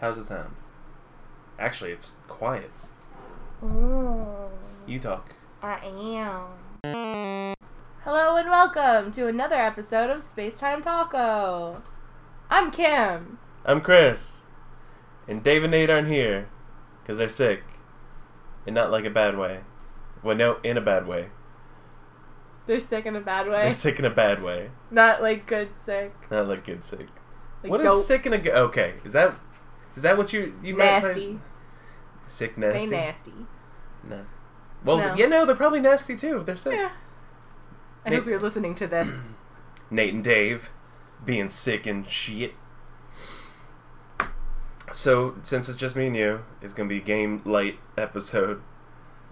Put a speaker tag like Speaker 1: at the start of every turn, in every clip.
Speaker 1: How's it sound? Actually, it's quiet.
Speaker 2: Oh,
Speaker 1: You talk.
Speaker 2: I am. Hello and welcome to another episode of Space Time Taco. I'm Kim.
Speaker 1: I'm Chris. And Dave and Nate aren't here. Because they're sick. And not like a bad way. Well, no, in a bad way.
Speaker 2: They're sick in a bad way.
Speaker 1: They're sick in a bad way.
Speaker 2: Not like good sick.
Speaker 1: Not like good sick.
Speaker 2: Like
Speaker 1: What is
Speaker 2: goat
Speaker 1: sick in a good... Okay, is that... Is that what you... you meant by-
Speaker 2: nasty.
Speaker 1: Sick nasty?
Speaker 2: They nasty.
Speaker 1: No. Well,
Speaker 2: No.
Speaker 1: yeah, no, they're probably nasty too if they're sick.
Speaker 2: Yeah. I
Speaker 1: Nate-
Speaker 2: hope you're listening to this.
Speaker 1: Nate and Dave being sick and shit. So, since it's just me and you, it's gonna be a game light episode.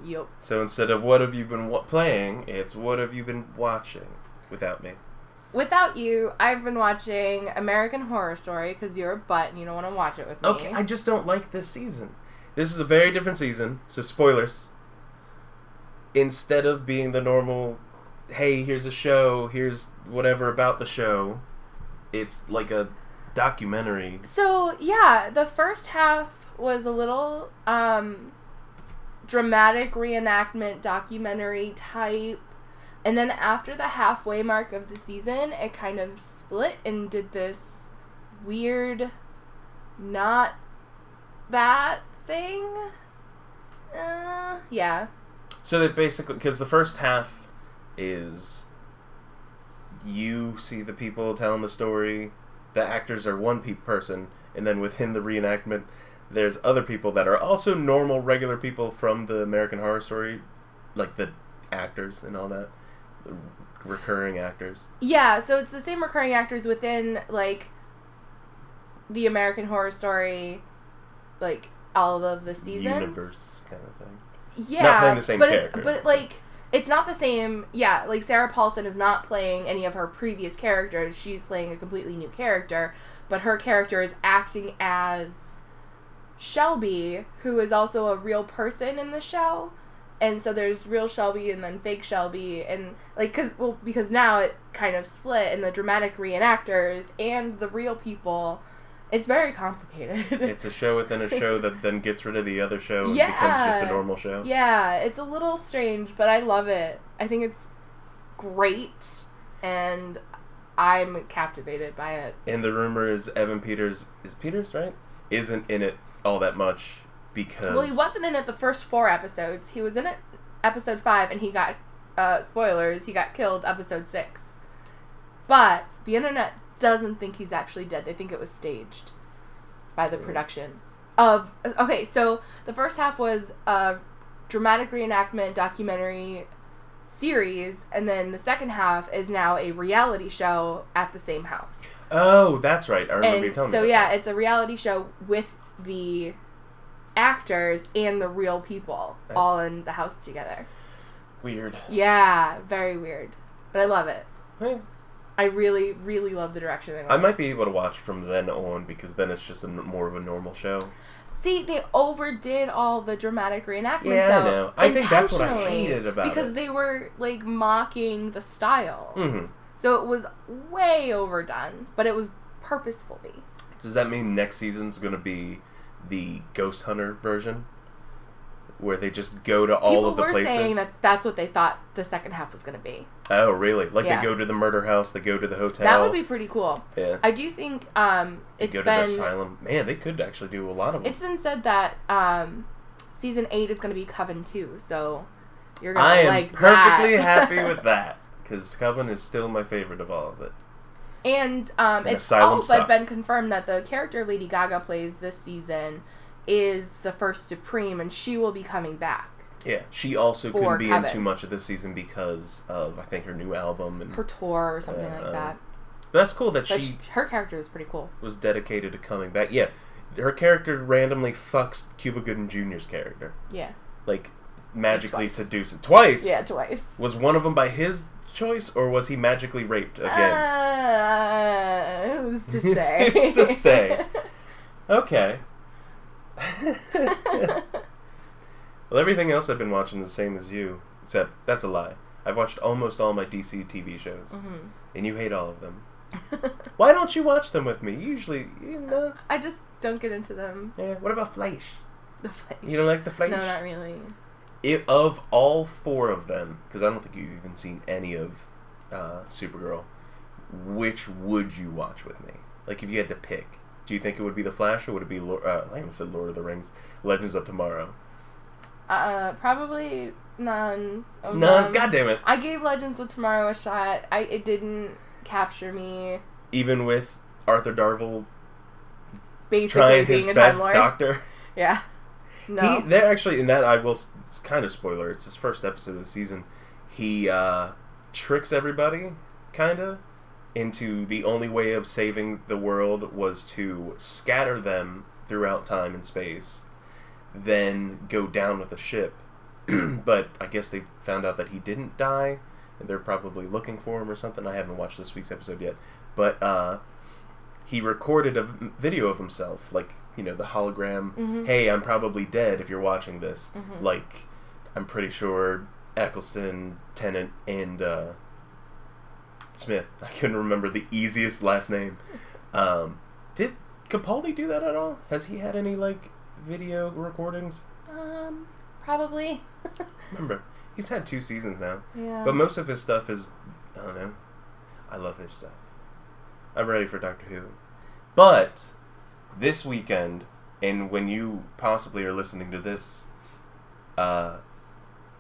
Speaker 2: yup.
Speaker 1: So instead of what have you been wa- playing, it's what have you been watching without me.
Speaker 2: Without you, I've been watching American Horror Story because you're a butt and you don't want to watch it with me.
Speaker 1: Okay, I just don't like this season. This is a very different season, so spoilers. Instead of being the normal, hey, here's a show, here's whatever about the show, it's like a documentary.
Speaker 2: So yeah, the first half was a little um dramatic reenactment documentary type. And then after the halfway mark of the season, it kind of split and did this weird not that thing. Uh, yeah.
Speaker 1: So that basically, because the first half is you see the people telling the story, the actors are one pe- person, and then within the reenactment, there's other people that are also normal, regular people from the American Horror Story, like the actors and all that, recurring actors.
Speaker 2: Yeah, so it's the same recurring actors within like the American Horror Story, like all of the seasons.
Speaker 1: Universe kind of thing.
Speaker 2: Yeah,
Speaker 1: playing the same
Speaker 2: but
Speaker 1: character,
Speaker 2: It's, but
Speaker 1: so-
Speaker 2: like it's not the same. Yeah, like Sarah Paulson is not playing any of her previous characters. She's playing a completely new character, but her character is acting as Shelby, who is also a real person in the show. And so there's real Shelby and then fake Shelby and like cuz well because now it kind of split and the dramatic reenactors and the real people it's very complicated.
Speaker 1: It's a show within a show that then gets rid of the other show and becomes just a normal show.
Speaker 2: Yeah, it's a little strange, but I love it. I think it's great, and I'm captivated by it.
Speaker 1: And the rumor is Evan Peters is Peters right? Isn't in it all that much because
Speaker 2: Well, he wasn't in it the first four episodes. He was in it episode five, and he got uh, spoilers. He got killed episode six. But the internet doesn't think he's actually dead. They think it was staged by the production of. Okay, so the first half was a dramatic reenactment documentary series, and then the second half is now a reality show at the same house.
Speaker 1: Oh, that's right. I remember you
Speaker 2: And
Speaker 1: telling
Speaker 2: so
Speaker 1: me.
Speaker 2: yeah,
Speaker 1: about
Speaker 2: it's a reality show with the actors and the real people
Speaker 1: That's-
Speaker 2: all in the house together.
Speaker 1: weird.
Speaker 2: Yeah, very weird, but I love it.
Speaker 1: Eh,
Speaker 2: I really, really love the direction they went.
Speaker 1: I might be able to watch from then on because then it's just a more of a normal show.
Speaker 2: See, they overdid all the dramatic reenactments.
Speaker 1: Yeah, I
Speaker 2: though,
Speaker 1: know. I think that's what I hated about
Speaker 2: because
Speaker 1: it.
Speaker 2: they were like mocking the style,
Speaker 1: hmm
Speaker 2: so it was way overdone, but it was purposefully.
Speaker 1: Does that mean next season's going to be the Ghost Hunter version, where they just go to all
Speaker 2: People
Speaker 1: of the
Speaker 2: were
Speaker 1: places?
Speaker 2: saying that that's what they thought the second half was going to be.
Speaker 1: Oh, really? Like
Speaker 2: Yeah.
Speaker 1: they go to the murder house, they go to the hotel.
Speaker 2: That would be pretty cool.
Speaker 1: Yeah.
Speaker 2: I do think um,
Speaker 1: They
Speaker 2: it's
Speaker 1: go to the asylum. Man, they could actually do a lot of them.
Speaker 2: it's been said that um, season eight is going to be Coven two, so you're gonna like.
Speaker 1: I am
Speaker 2: like
Speaker 1: perfectly happy with that because Coven is still my favorite of all of it.
Speaker 2: And um, it's also been confirmed that the character Lady Gaga plays this season is the first Supreme, and she will be coming back.
Speaker 1: Yeah, she also couldn't be
Speaker 2: Coven.
Speaker 1: in too much of this season because of I think her new album and.
Speaker 2: Her tour or something
Speaker 1: Uh,
Speaker 2: like that.
Speaker 1: But that's cool that she
Speaker 2: sh her character is pretty cool.
Speaker 1: was dedicated to coming back. Yeah, her character randomly fucks Cuba Gooding Jr.'s character,
Speaker 2: Yeah.
Speaker 1: like magically seduces twice.
Speaker 2: Yeah, twice.
Speaker 1: Was one of them by his choice, or was he magically raped again?
Speaker 2: Uh, who's to say?
Speaker 1: Who's to say? okay. well, everything else I've been watching is the same as you, except that's a lie. I've watched almost all my DC TV shows,
Speaker 2: Mhm.
Speaker 1: and you hate all of them. Why don't you watch them with me? Usually, you know.
Speaker 2: I just don't get into them.
Speaker 1: Yeah. What about Flash?
Speaker 2: The Flash.
Speaker 1: You don't like the Flash?
Speaker 2: No, not really.
Speaker 1: If, of all four of them, because I don't think you've even seen any of uh, Supergirl, which would you watch with me? Like, if you had to pick, do you think it would be the Flash or would it be? Lo- uh, I almost said Lord of the Rings, Legends of Tomorrow.
Speaker 2: Uh, probably none. Of
Speaker 1: None.
Speaker 2: them.
Speaker 1: God damn it!
Speaker 2: I gave Legends of Tomorrow a shot. I it didn't capture me.
Speaker 1: Even with Arthur Darvill
Speaker 2: Basically
Speaker 1: trying his
Speaker 2: being a
Speaker 1: best
Speaker 2: Lord.
Speaker 1: doctor.
Speaker 2: Yeah. No.
Speaker 1: He, they're actually in that. I will. It's kind of spoiler. It's his first episode of the season. He uh, tricks everybody, kind of, into the only way of saving the world was to scatter them throughout time and space, then go down with a ship. but I guess they found out that he didn't die, and they're probably looking for him or something. I haven't watched this week's episode yet, but uh, he recorded a video of himself, like you know the hologram.
Speaker 2: Mhm.
Speaker 1: Hey, I'm probably dead if you're watching this.
Speaker 2: Mhm.
Speaker 1: Like, I'm pretty sure Eccleston, Tennant, and uh, Smith. I couldn't remember the easiest last name. Um, did Capaldi do that at all? Has he had any like video recordings?
Speaker 2: um, probably.
Speaker 1: Remember, he's had two seasons now,
Speaker 2: yeah.
Speaker 1: but most of his stuff is I don't know. I love his stuff. I'm ready for Doctor Who, but this weekend, and when you possibly are listening to this, uh,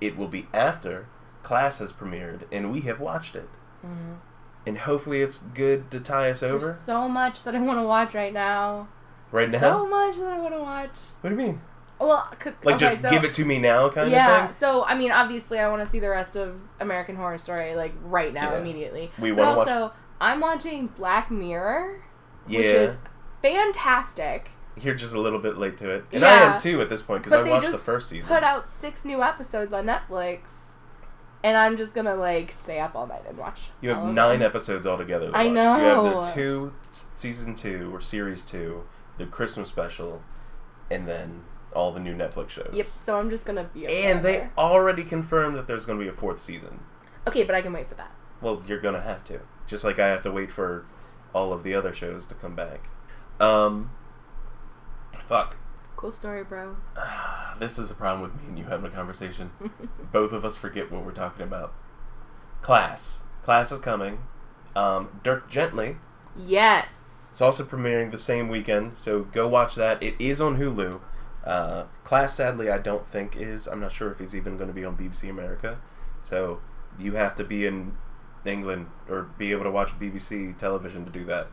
Speaker 1: it will be after class has premiered and we have watched it,
Speaker 2: Mhm.
Speaker 1: and hopefully it's good to tie us over
Speaker 2: There's so much that I want to watch right now.
Speaker 1: right now.
Speaker 2: So much that I want to watch.
Speaker 1: what do you mean?
Speaker 2: Well, c-
Speaker 1: Like
Speaker 2: okay,
Speaker 1: just
Speaker 2: so,
Speaker 1: give it to me now, kind
Speaker 2: yeah.
Speaker 1: of thing.
Speaker 2: So I mean, obviously, I want to see the rest of American Horror Story like right now,
Speaker 1: Yeah.
Speaker 2: immediately.
Speaker 1: We
Speaker 2: but
Speaker 1: wanna watch-
Speaker 2: also, I'm watching Black Mirror,
Speaker 1: Yeah,
Speaker 2: which is fantastic.
Speaker 1: you're just a little bit late to it, and I am too at this point because I watched the first season.
Speaker 2: Put out six new episodes on Netflix, and I'm just gonna like stay up all night and watch.
Speaker 1: You have nine
Speaker 2: them.
Speaker 1: episodes altogether. To
Speaker 2: I
Speaker 1: watch. You have the two season two or series two, the Christmas special, and then all the new Netflix shows.
Speaker 2: Yep. So I'm just gonna be.
Speaker 1: And they already confirmed that there's going to be a fourth season.
Speaker 2: Okay, but I can wait for that.
Speaker 1: Well, you're gonna have to, just like I have to wait for all of the other shows to come back. Um, fuck.
Speaker 2: Cool story, bro.
Speaker 1: this is the problem with me and you having a conversation. Both of us forget what we're talking about. Class. Class is coming. Um, Dirk Gently.
Speaker 2: yes.
Speaker 1: It's also premiering the same weekend, so go watch that. It is on Hulu. Uh, Class, sadly, I don't think is. I'm not sure if it's even going to be on BBC America. So you have to be in England or be able to watch BBC television to do that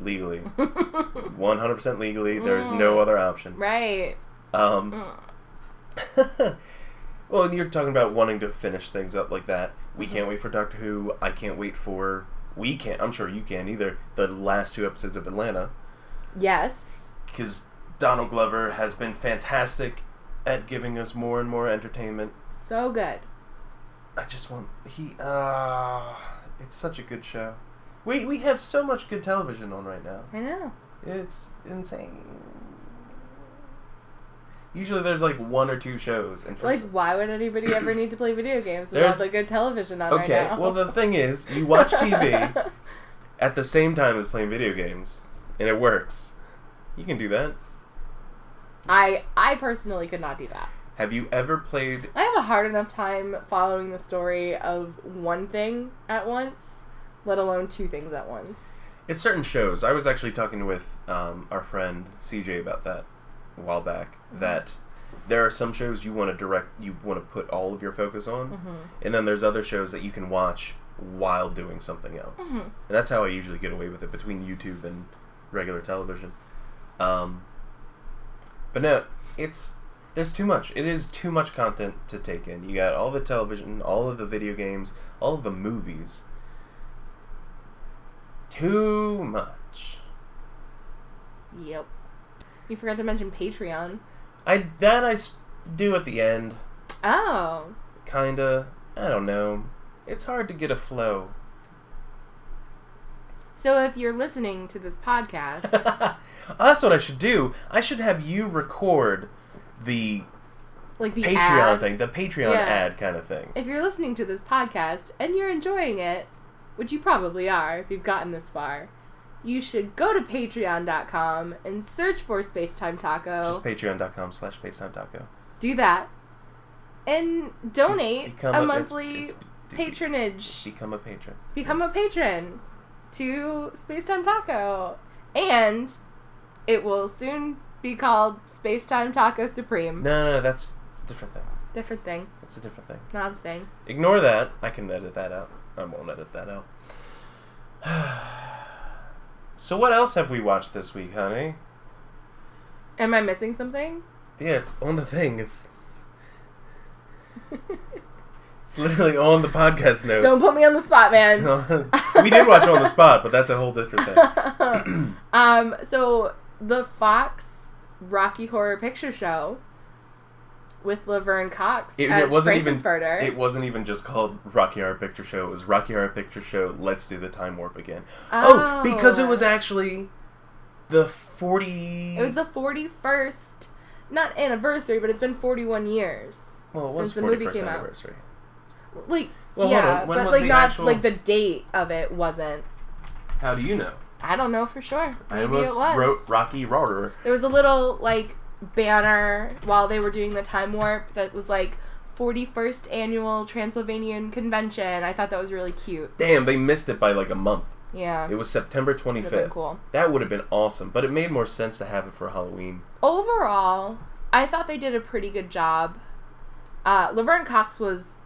Speaker 1: legally. 100% legally. There's no
Speaker 2: Mm.
Speaker 1: other option.
Speaker 2: right.
Speaker 1: Um,
Speaker 2: Mm.
Speaker 1: well, and you're talking about wanting to finish things up like that. We
Speaker 2: Mhm.
Speaker 1: can't wait for Doctor Who. I can't wait for. We can't. I'm sure you can't either. The last two episodes of Atlanta,
Speaker 2: Yes.
Speaker 1: because Donald Glover has been fantastic at giving us more and more entertainment.
Speaker 2: So good.
Speaker 1: I just want he. Uh, it's such a good show. We we have so much good television on right now.
Speaker 2: I know.
Speaker 1: It's insane. Usually there's like one or two shows, and for
Speaker 2: Like,
Speaker 1: s-
Speaker 2: why would anybody ever need to play video games with
Speaker 1: There's-
Speaker 2: all the good television on
Speaker 1: okay.
Speaker 2: right now?
Speaker 1: Well, the thing is, you watch TV at the same time as playing video games, and it works. You can do that.
Speaker 2: I I personally could not do that.
Speaker 1: Have you ever played?
Speaker 2: I have a hard enough time following the story of one thing at once, let alone two things at once.
Speaker 1: It's certain shows. I was actually talking with um, our friend CJ about that a while back.
Speaker 2: Mm-hmm.
Speaker 1: That there are some shows you want to direct, you want to put all of your focus on,
Speaker 2: Mm-hmm.
Speaker 1: and then there's other shows that you can watch while doing something else.
Speaker 2: Mhm.
Speaker 1: And that's how I usually get away with it between YouTube and regular television. Um, but no, it's there's too much. It is too much content to take in. You got all the television, all of the video games, all of the movies. Too much.
Speaker 2: Yep. You forgot to mention Patreon.
Speaker 1: I that I s- do at the end,
Speaker 2: Oh.
Speaker 1: kinda. I don't know. It's hard to get a flow.
Speaker 2: So if you're listening to this podcast,
Speaker 1: That's what I should do. I should have you record the
Speaker 2: like the
Speaker 1: Patreon
Speaker 2: ad,
Speaker 1: thing, the Patreon
Speaker 2: Yeah.
Speaker 1: ad kind of thing.
Speaker 2: if you're listening to this podcast and you're enjoying it, which you probably are if you've gotten this far, you should go to patreon.com and search for Spacetime
Speaker 1: It's
Speaker 2: Taco.
Speaker 1: just patreon.com slash spacetime taco.
Speaker 2: Do that. And donate
Speaker 1: Become
Speaker 2: a
Speaker 1: it's-
Speaker 2: monthly
Speaker 1: it's-
Speaker 2: patronage.
Speaker 1: Become a patron.
Speaker 2: Become a patron to Spacetime Taco. And it will soon be called Spacetime Taco Supreme.
Speaker 1: No, no, that's a different thing.
Speaker 2: Different thing,
Speaker 1: That's a different thing.
Speaker 2: not a thing.
Speaker 1: Ignore that. I can edit that out. I won't edit that out. so what else have we watched this week, honey?
Speaker 2: Am I missing something?
Speaker 1: Yeah, it's on the thing. It's it's literally on the podcast notes.
Speaker 2: Don't put me on the spot, man.
Speaker 1: we did watch on the spot, but that's a whole different thing.
Speaker 2: um, so the Fox Rocky Horror Picture Show with Laverne Cox
Speaker 1: It,
Speaker 2: as
Speaker 1: it wasn't even it wasn't even just called Rocky Horror Picture Show. It was Rocky Horror Picture Show. Let's do the time warp again. Oh, because it was oh. actually the forty.
Speaker 2: It was the forty first, not anniversary, but it's been forty one years
Speaker 1: well, it was
Speaker 2: since the movie
Speaker 1: 41st
Speaker 2: came out.
Speaker 1: anniversary.
Speaker 2: Like
Speaker 1: Well,
Speaker 2: yeah.
Speaker 1: When
Speaker 2: but
Speaker 1: was
Speaker 2: like
Speaker 1: the
Speaker 2: not
Speaker 1: actual-
Speaker 2: like the date of it wasn't.
Speaker 1: How do you know?
Speaker 2: I don't know for sure.
Speaker 1: I almost
Speaker 2: it was.
Speaker 1: wrote Rocky Roar.
Speaker 2: There was a little like banner while they were doing the time warp that was like 41st annual Transylvanian convention. I thought that was really cute.
Speaker 1: Damn, they missed it by like a month.
Speaker 2: Yeah.
Speaker 1: It was September twenty
Speaker 2: Would've been cool.
Speaker 1: That would have been awesome, but it made more sense to have it for Halloween.
Speaker 2: Overall, I thought they did a pretty good job. Uh, Laverne Cox was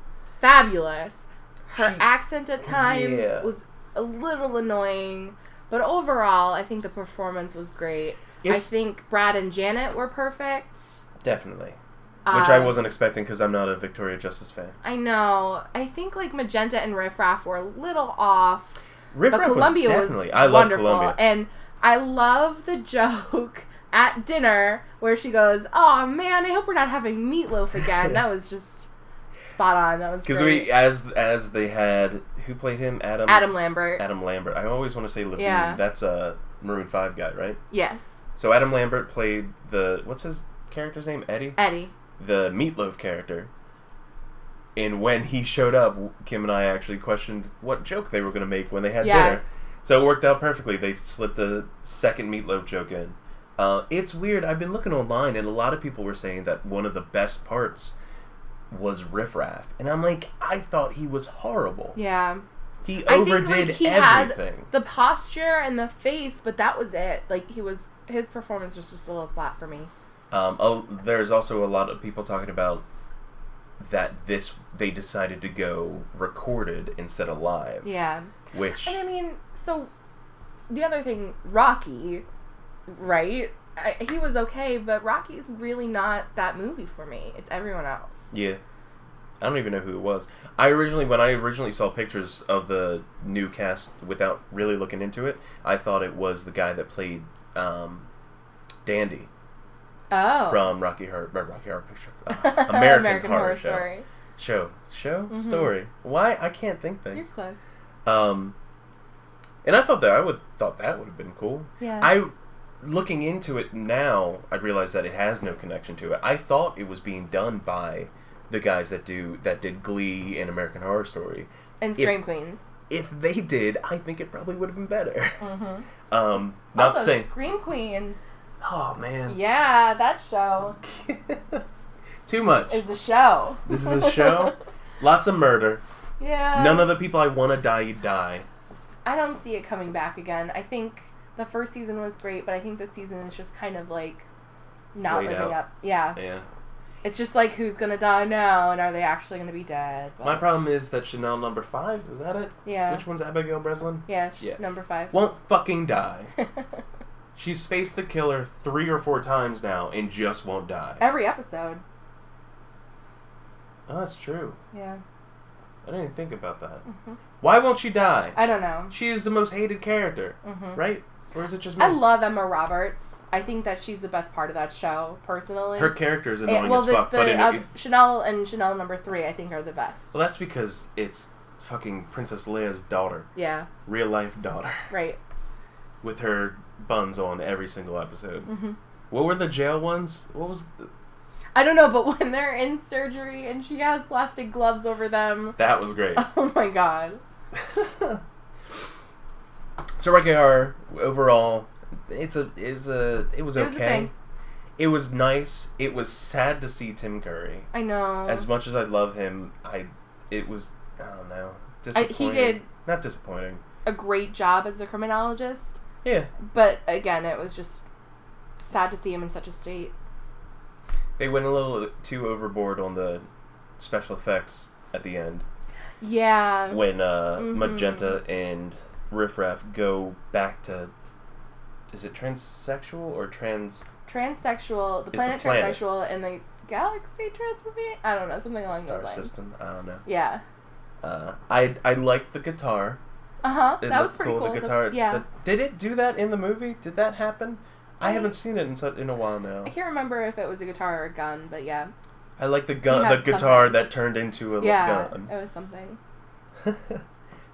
Speaker 2: fabulous. Her
Speaker 1: She-
Speaker 2: accent at times
Speaker 1: Yeah.
Speaker 2: was a little annoying, but overall, I think the performance was great. I think Brad and Janet were perfect.
Speaker 1: Definitely, which I
Speaker 2: Um,
Speaker 1: wasn't expecting because I'm not a Victoria Justice fan.
Speaker 2: I know. I think like Magenta and Riff Raff were a little off,
Speaker 1: Riff Raff
Speaker 2: Columbia
Speaker 1: was
Speaker 2: was,
Speaker 1: definitely. I love
Speaker 2: wonderful,
Speaker 1: Columbia.
Speaker 2: and I love the joke at dinner where she goes, "Oh man, I hope we're not having meatloaf again." that was just spot on. That was
Speaker 1: Because we, as as they had, who played him? Adam.
Speaker 2: Adam Lambert.
Speaker 1: Adam Lambert. I always want to say Levine.
Speaker 2: Yeah.
Speaker 1: That's a Maroon Five guy, right?
Speaker 2: Yes,
Speaker 1: So Adam Lambert played the what's his character's name? Eddie,
Speaker 2: Eddie.
Speaker 1: the Meatloaf character. And when he showed up, Kim and I actually questioned what joke they were going to make when they had dinner. So it worked out perfectly. They slipped a second Meatloaf joke in. Uh, it's weird. I've been looking online, and a lot of people were saying that one of the best parts was Riff Raff, and I'm like, I thought he was horrible.
Speaker 2: Yeah.
Speaker 1: He
Speaker 2: I think
Speaker 1: overdid
Speaker 2: like he
Speaker 1: everything.
Speaker 2: had the posture and the face, but that was it. Like he was his performance was just a little flat for me.
Speaker 1: Um, oh, there's also a lot of people talking about that this they decided to go recorded instead of live,
Speaker 2: Yeah.
Speaker 1: which
Speaker 2: And I mean, so the other thing, Rocky, right? I, he was okay, but Rocky's really not that movie for me. It's everyone else.
Speaker 1: yeah, I don't even know who it was. I originally when I originally saw pictures of the new cast without really looking into it, I thought it was the guy that played um, Dandy
Speaker 2: Oh.
Speaker 1: from Rocky Horror, Rocky Horror Picture, uh, American, Horror, Show.
Speaker 2: Story.
Speaker 1: Show, show,
Speaker 2: Mhm.
Speaker 1: story. Why I can't think
Speaker 2: You're
Speaker 1: things.
Speaker 2: close.
Speaker 1: Um, and I thought that I would thought that would have been cool.
Speaker 2: Yeah.
Speaker 1: I looking into it now, I realize that it has no connection to it. I thought it was being done by the guys that do that did Glee and American Horror Story.
Speaker 2: and
Speaker 1: if-
Speaker 2: Scream Queens.
Speaker 1: If they did, I think it probably would have been better.
Speaker 2: Mm-hmm.
Speaker 1: Um, not
Speaker 2: also,
Speaker 1: saying.
Speaker 2: Scream Queens.
Speaker 1: Oh man.
Speaker 2: Yeah, that show
Speaker 1: Too much.
Speaker 2: is a show.
Speaker 1: This is a show. Lots of murder.
Speaker 2: yeah.
Speaker 1: None of the people I want to die die.
Speaker 2: I don't see it coming back again. I think the first season was great, but I think this season is just kind of like not
Speaker 1: Played
Speaker 2: living
Speaker 1: out.
Speaker 2: up. Yeah.
Speaker 1: Yeah.
Speaker 2: It's just like who's gonna die now, and are they actually gonna be dead? But-
Speaker 1: My problem is that Chanel number five is that it?
Speaker 2: yeah,
Speaker 1: Which one's Abigail Breslin?
Speaker 2: yeah, sh-
Speaker 1: Yeah.
Speaker 2: number five.
Speaker 1: Won't fucking die. She's faced the killer three or four times now and just won't die.
Speaker 2: Every episode.
Speaker 1: Oh, that's true.
Speaker 2: Yeah.
Speaker 1: I didn't even think about that.
Speaker 2: hmm
Speaker 1: Why won't she die?
Speaker 2: I don't know.
Speaker 1: She is the most hated character,
Speaker 2: hmm
Speaker 1: right? Or is it just me?
Speaker 2: I love Emma Roberts. I think that she's the best part of that show, personally.
Speaker 1: Her character is
Speaker 2: And-
Speaker 1: annoying
Speaker 2: well,
Speaker 1: as
Speaker 2: the,
Speaker 1: fuck,
Speaker 2: the,
Speaker 1: but in,
Speaker 2: uh,
Speaker 1: it,
Speaker 2: Chanel and Chanel number three, I think, are the best.
Speaker 1: well, that's because it's fucking Princess Leia's daughter,
Speaker 2: yeah,
Speaker 1: real life daughter,
Speaker 2: right.
Speaker 1: with her buns on every single episode.
Speaker 2: hmm
Speaker 1: What were the jail ones? What was the,
Speaker 2: I don't know, but when they're in surgery and she has plastic gloves over them,
Speaker 1: that? Was great.
Speaker 2: oh my god.
Speaker 1: So Rocky Horror overall, it's a is a it was
Speaker 2: It was a
Speaker 1: okay.
Speaker 2: thing.
Speaker 1: it was nice. It was sad to see Tim Curry.
Speaker 2: I know.
Speaker 1: As much as I love him, I it was I don't know
Speaker 2: I,
Speaker 1: disappointing.
Speaker 2: he did
Speaker 1: not disappointing.
Speaker 2: a great job as the criminologist,
Speaker 1: Yeah,
Speaker 2: but again, it was just sad to see him in such a state.
Speaker 1: they went a little too overboard on the special effects at the end
Speaker 2: Yeah.
Speaker 1: when uh,
Speaker 2: Mhm.
Speaker 1: Magenta and Riff Raff go back to. Is it transsexual or trans?
Speaker 2: Transsexual, the
Speaker 1: the
Speaker 2: planet,
Speaker 1: planet.
Speaker 2: transsexual, and the galaxy transsexual. I don't know, something along
Speaker 1: Star
Speaker 2: those lines.
Speaker 1: system? I don't know.
Speaker 2: Yeah.
Speaker 1: Uh, I I liked the guitar.
Speaker 2: Uh huh.
Speaker 1: It
Speaker 2: That was pretty cool.
Speaker 1: The
Speaker 2: The-
Speaker 1: guitar.
Speaker 2: yeah.
Speaker 1: the- did it do that in the movie? Did that happen? I,
Speaker 2: I-
Speaker 1: haven't seen it in so, in a while now.
Speaker 2: I can't remember if it was a guitar or a gun, but yeah.
Speaker 1: I like the gun, the guitar
Speaker 2: something.
Speaker 1: that turned into a
Speaker 2: yeah.
Speaker 1: gun.
Speaker 2: It was something.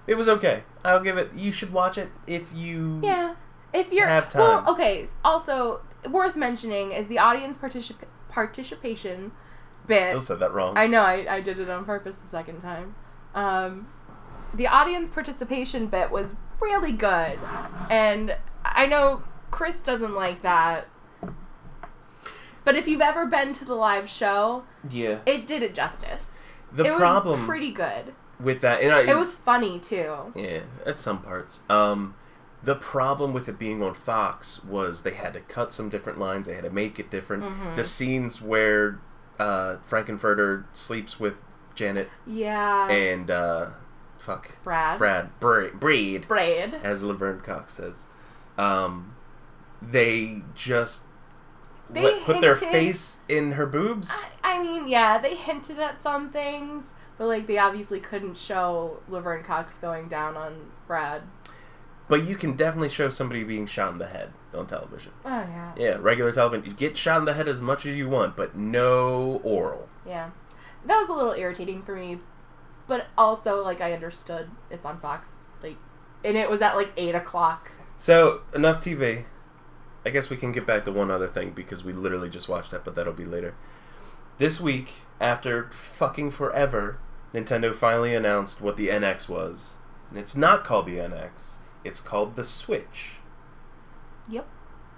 Speaker 1: it was okay. I'll give it. You should watch it if you.
Speaker 2: Yeah. If you're
Speaker 1: Have
Speaker 2: well, okay. Also worth mentioning is the audience particip- participation bit.
Speaker 1: Still said that wrong.
Speaker 2: I know I, I did it on purpose the second time. Um, the audience participation bit was really good, and I know Chris doesn't like that. But if you've ever been to the live show,
Speaker 1: yeah.
Speaker 2: it did it justice.
Speaker 1: The
Speaker 2: it
Speaker 1: problem
Speaker 2: was pretty good.
Speaker 1: With that, and I,
Speaker 2: It was funny too.
Speaker 1: Yeah, at some parts. Um, the problem with it being on Fox was they had to cut some different lines. They had to make it different.
Speaker 2: Mhm.
Speaker 1: The scenes where uh, Frank-N-Furter sleeps with Janet
Speaker 2: Yeah.
Speaker 1: and uh, fuck
Speaker 2: Brad.
Speaker 1: Brad Bre- Breed,
Speaker 2: Braid.
Speaker 1: as Laverne Cox says, um, they just
Speaker 2: They
Speaker 1: let- put their face in her boobs.
Speaker 2: I, I mean, yeah, they hinted at some things, but like they obviously couldn't show Laverne Cox going down on Brad.
Speaker 1: But you can definitely show somebody being shot in the head on television.
Speaker 2: Oh yeah.
Speaker 1: Yeah, regular television. You get shot in the head as much as you want, but no oral.
Speaker 2: Yeah. So that was a little irritating for me, but also like I understood it's on Fox, like, and it was at like eight o'clock.
Speaker 1: So, enough TV. I guess we can get back to one other thing because we literally just watched that, but that'll be later. This week, after fucking forever, Nintendo finally announced what the NX was. And it's not called the NX, it's called the Switch.
Speaker 2: Yep.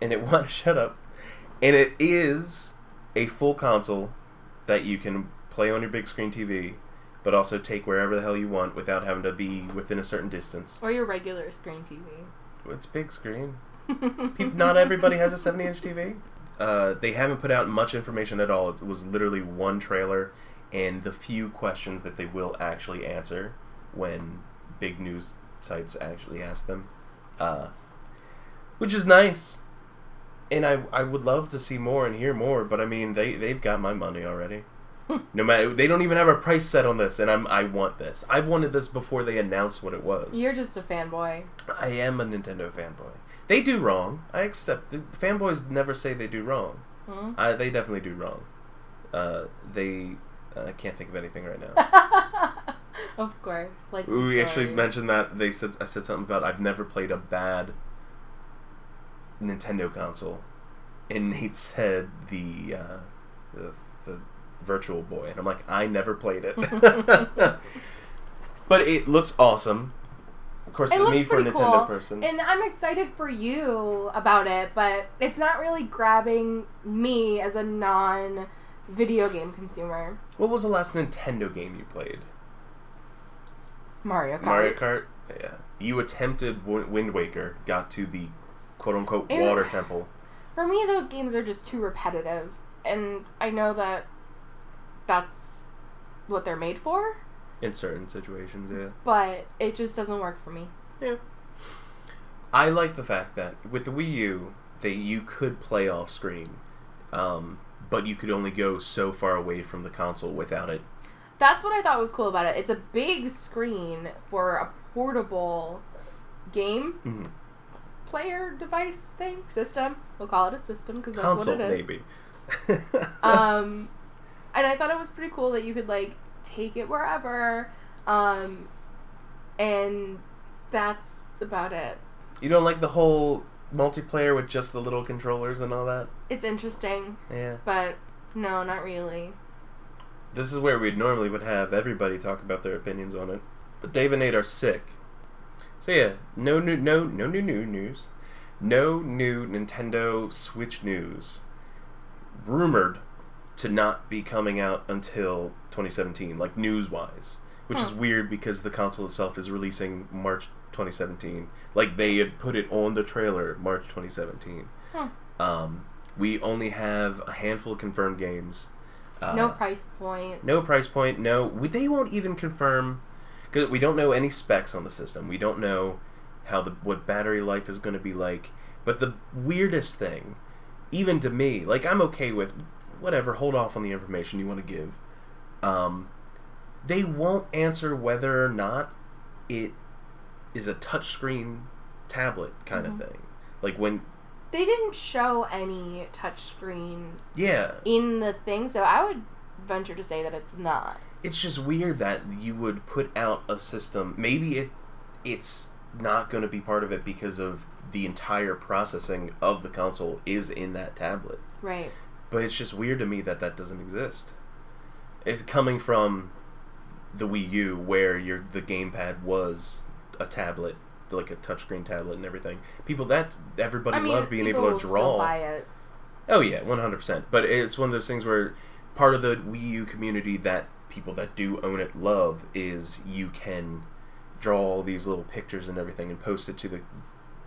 Speaker 1: And it want shut up. And it is a full console that you can play on your big screen TV, but also take wherever the hell you want without having to be within a certain distance.
Speaker 2: Or your regular screen TV.
Speaker 1: It's big screen. Peop- not everybody has a 70 inch TV. Uh, they haven't put out much information at all. It was literally one trailer and the few questions that they will actually answer when big news sites actually ask them. Uh, which is nice. And I, I would love to see more and hear more, but I mean they, they've got my money already. no matter they don't even have a price set on this, and I'm I want this. I've wanted this before they announced what it was.
Speaker 2: You're just a fanboy.
Speaker 1: I am a Nintendo fanboy. They do wrong. I accept. The fanboys never say they do wrong.
Speaker 2: Hmm?
Speaker 1: I, they definitely do wrong. Uh, they. I can't think of anything right now.
Speaker 2: of course. Like
Speaker 1: we actually mentioned that they said I said something about I've never played a bad Nintendo console, and Nate said the uh, the, the Virtual Boy, and I'm like I never played it, but it looks awesome. Of course,
Speaker 2: It
Speaker 1: me for a Nintendo
Speaker 2: cool,
Speaker 1: person.
Speaker 2: And I'm excited for you about it, but it's not really grabbing me as a non video game consumer.
Speaker 1: What was the last Nintendo game you played?
Speaker 2: Mario Kart.
Speaker 1: Mario Kart. Yeah, you attempted Wind Waker, got to the quote unquote
Speaker 2: It-
Speaker 1: water temple.
Speaker 2: For me, those games are just too repetitive, and I know that that's what they're made for,
Speaker 1: In certain situations, yeah.
Speaker 2: but it just doesn't work for me.
Speaker 1: Yeah. I like the fact that with the Wii U, that you could play off screen, um, but you could only go so far away from the console without it.
Speaker 2: That's what I thought was cool about it. It's a big screen for a portable game
Speaker 1: Mhm.
Speaker 2: player device thing system. We'll call it a system because that's
Speaker 1: Console,
Speaker 2: what it is.
Speaker 1: maybe.
Speaker 2: um, and I thought it was pretty cool that you could like take it wherever, um, and that's about it.
Speaker 1: you don't like the whole multiplayer with just the little controllers and all that?
Speaker 2: It's interesting,
Speaker 1: Yeah.
Speaker 2: but no, not really.
Speaker 1: This is where we normally would have everybody talk about their opinions on it. But Dave and Nate are sick. So yeah, no new, no no new new news, no new Nintendo Switch news. Rumored to not be coming out until 2017, like news wise, which is weird because the console itself is releasing March 2017. Like they had put it on the trailer March 2017.
Speaker 2: Huh.
Speaker 1: Um, we only have a handful of confirmed games. Uh,
Speaker 2: no price point.
Speaker 1: no price point. No, we, they won't even confirm because we don't know any specs on the system. We don't know how the what battery life is going to be like. But the weirdest thing, even to me, like I'm okay with whatever. Hold off on the information you want to give. Um, they won't answer whether or not it is a touchscreen tablet kind
Speaker 2: Mhm.
Speaker 1: of thing. Like when,
Speaker 2: They didn't show any touchscreen
Speaker 1: yeah,
Speaker 2: in the thing, so I would venture to say that it's not.
Speaker 1: it's just weird that you would put out a system maybe it it's not going to be part of it because of the entire processing of the console is in that tablet
Speaker 2: Right.
Speaker 1: but it's just weird to me that that doesn't exist it's coming from the Wii U where your the gamepad was a tablet like a touchscreen tablet and everything people that everybody
Speaker 2: I mean,
Speaker 1: loved being able to draw
Speaker 2: buy it.
Speaker 1: Oh yeah, one hundred percent. But it's one of those things where part of the Wii U community that people that do own it love is you can draw all these little pictures and everything and post it to the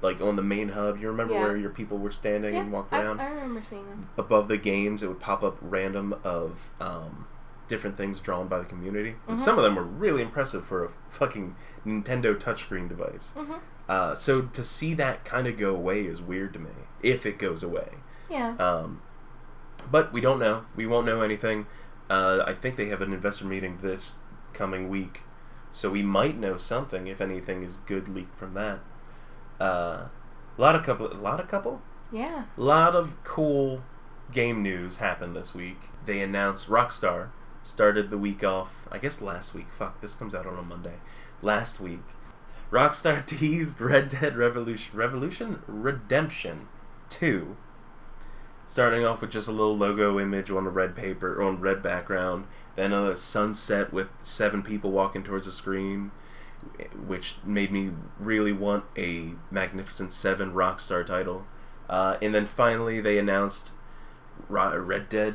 Speaker 1: like on the main hub. You remember
Speaker 2: Yeah.
Speaker 1: where your people were standing
Speaker 2: Yeah,
Speaker 1: and walked
Speaker 2: I,
Speaker 1: around
Speaker 2: I remember seeing them.
Speaker 1: above the games. It would pop up random of um, different things drawn by the community. And
Speaker 2: Mhm.
Speaker 1: some of them were really impressive for a fucking Nintendo touchscreen device.
Speaker 2: hmm
Speaker 1: Uh, so to see that kind of go away is weird to me. If it goes away.
Speaker 2: Yeah.
Speaker 1: Um, but we don't know. We won't know anything. Uh, I think they have an investor meeting this coming week, so we might know something if anything is good leaked from that. Uh, a lot of couple, a lot of couple,
Speaker 2: yeah.
Speaker 1: a lot of cool game news happened this week. They announced Rockstar started the week off. I guess last week. Fuck, this comes out on a Monday. Last week, Rockstar teased Red Dead Revolution, Revolution Redemption Two starting off with just a little logo image on a red paper on red background then a sunset with seven people walking towards the screen which made me really want a magnificent seven rockstar title uh, and then finally they announced red dead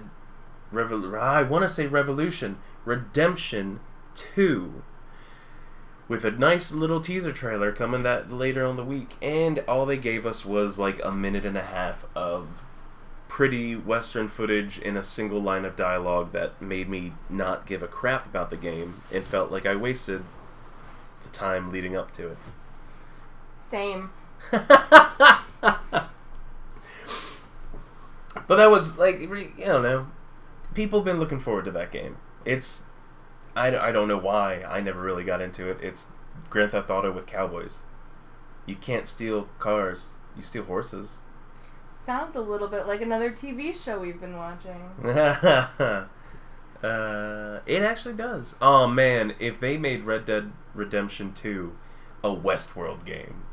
Speaker 1: Revol- i want to say revolution redemption 2 with a nice little teaser trailer coming that later on the week and all they gave us was like a minute and a half of pretty western footage in a single line of dialogue that made me not give a crap about the game and felt like I wasted the time leading up to it.
Speaker 2: Same.
Speaker 1: but that was like I don't know. People have been looking forward to that game. It's I, I don't know why I never really got into it. It's Grand Theft Auto with cowboys. You can't steal cars. You steal horses.
Speaker 2: Sounds a little bit like another TV show we've been watching.
Speaker 1: uh, it actually does. Oh man, if they made Red Dead Redemption 2 a Westworld game,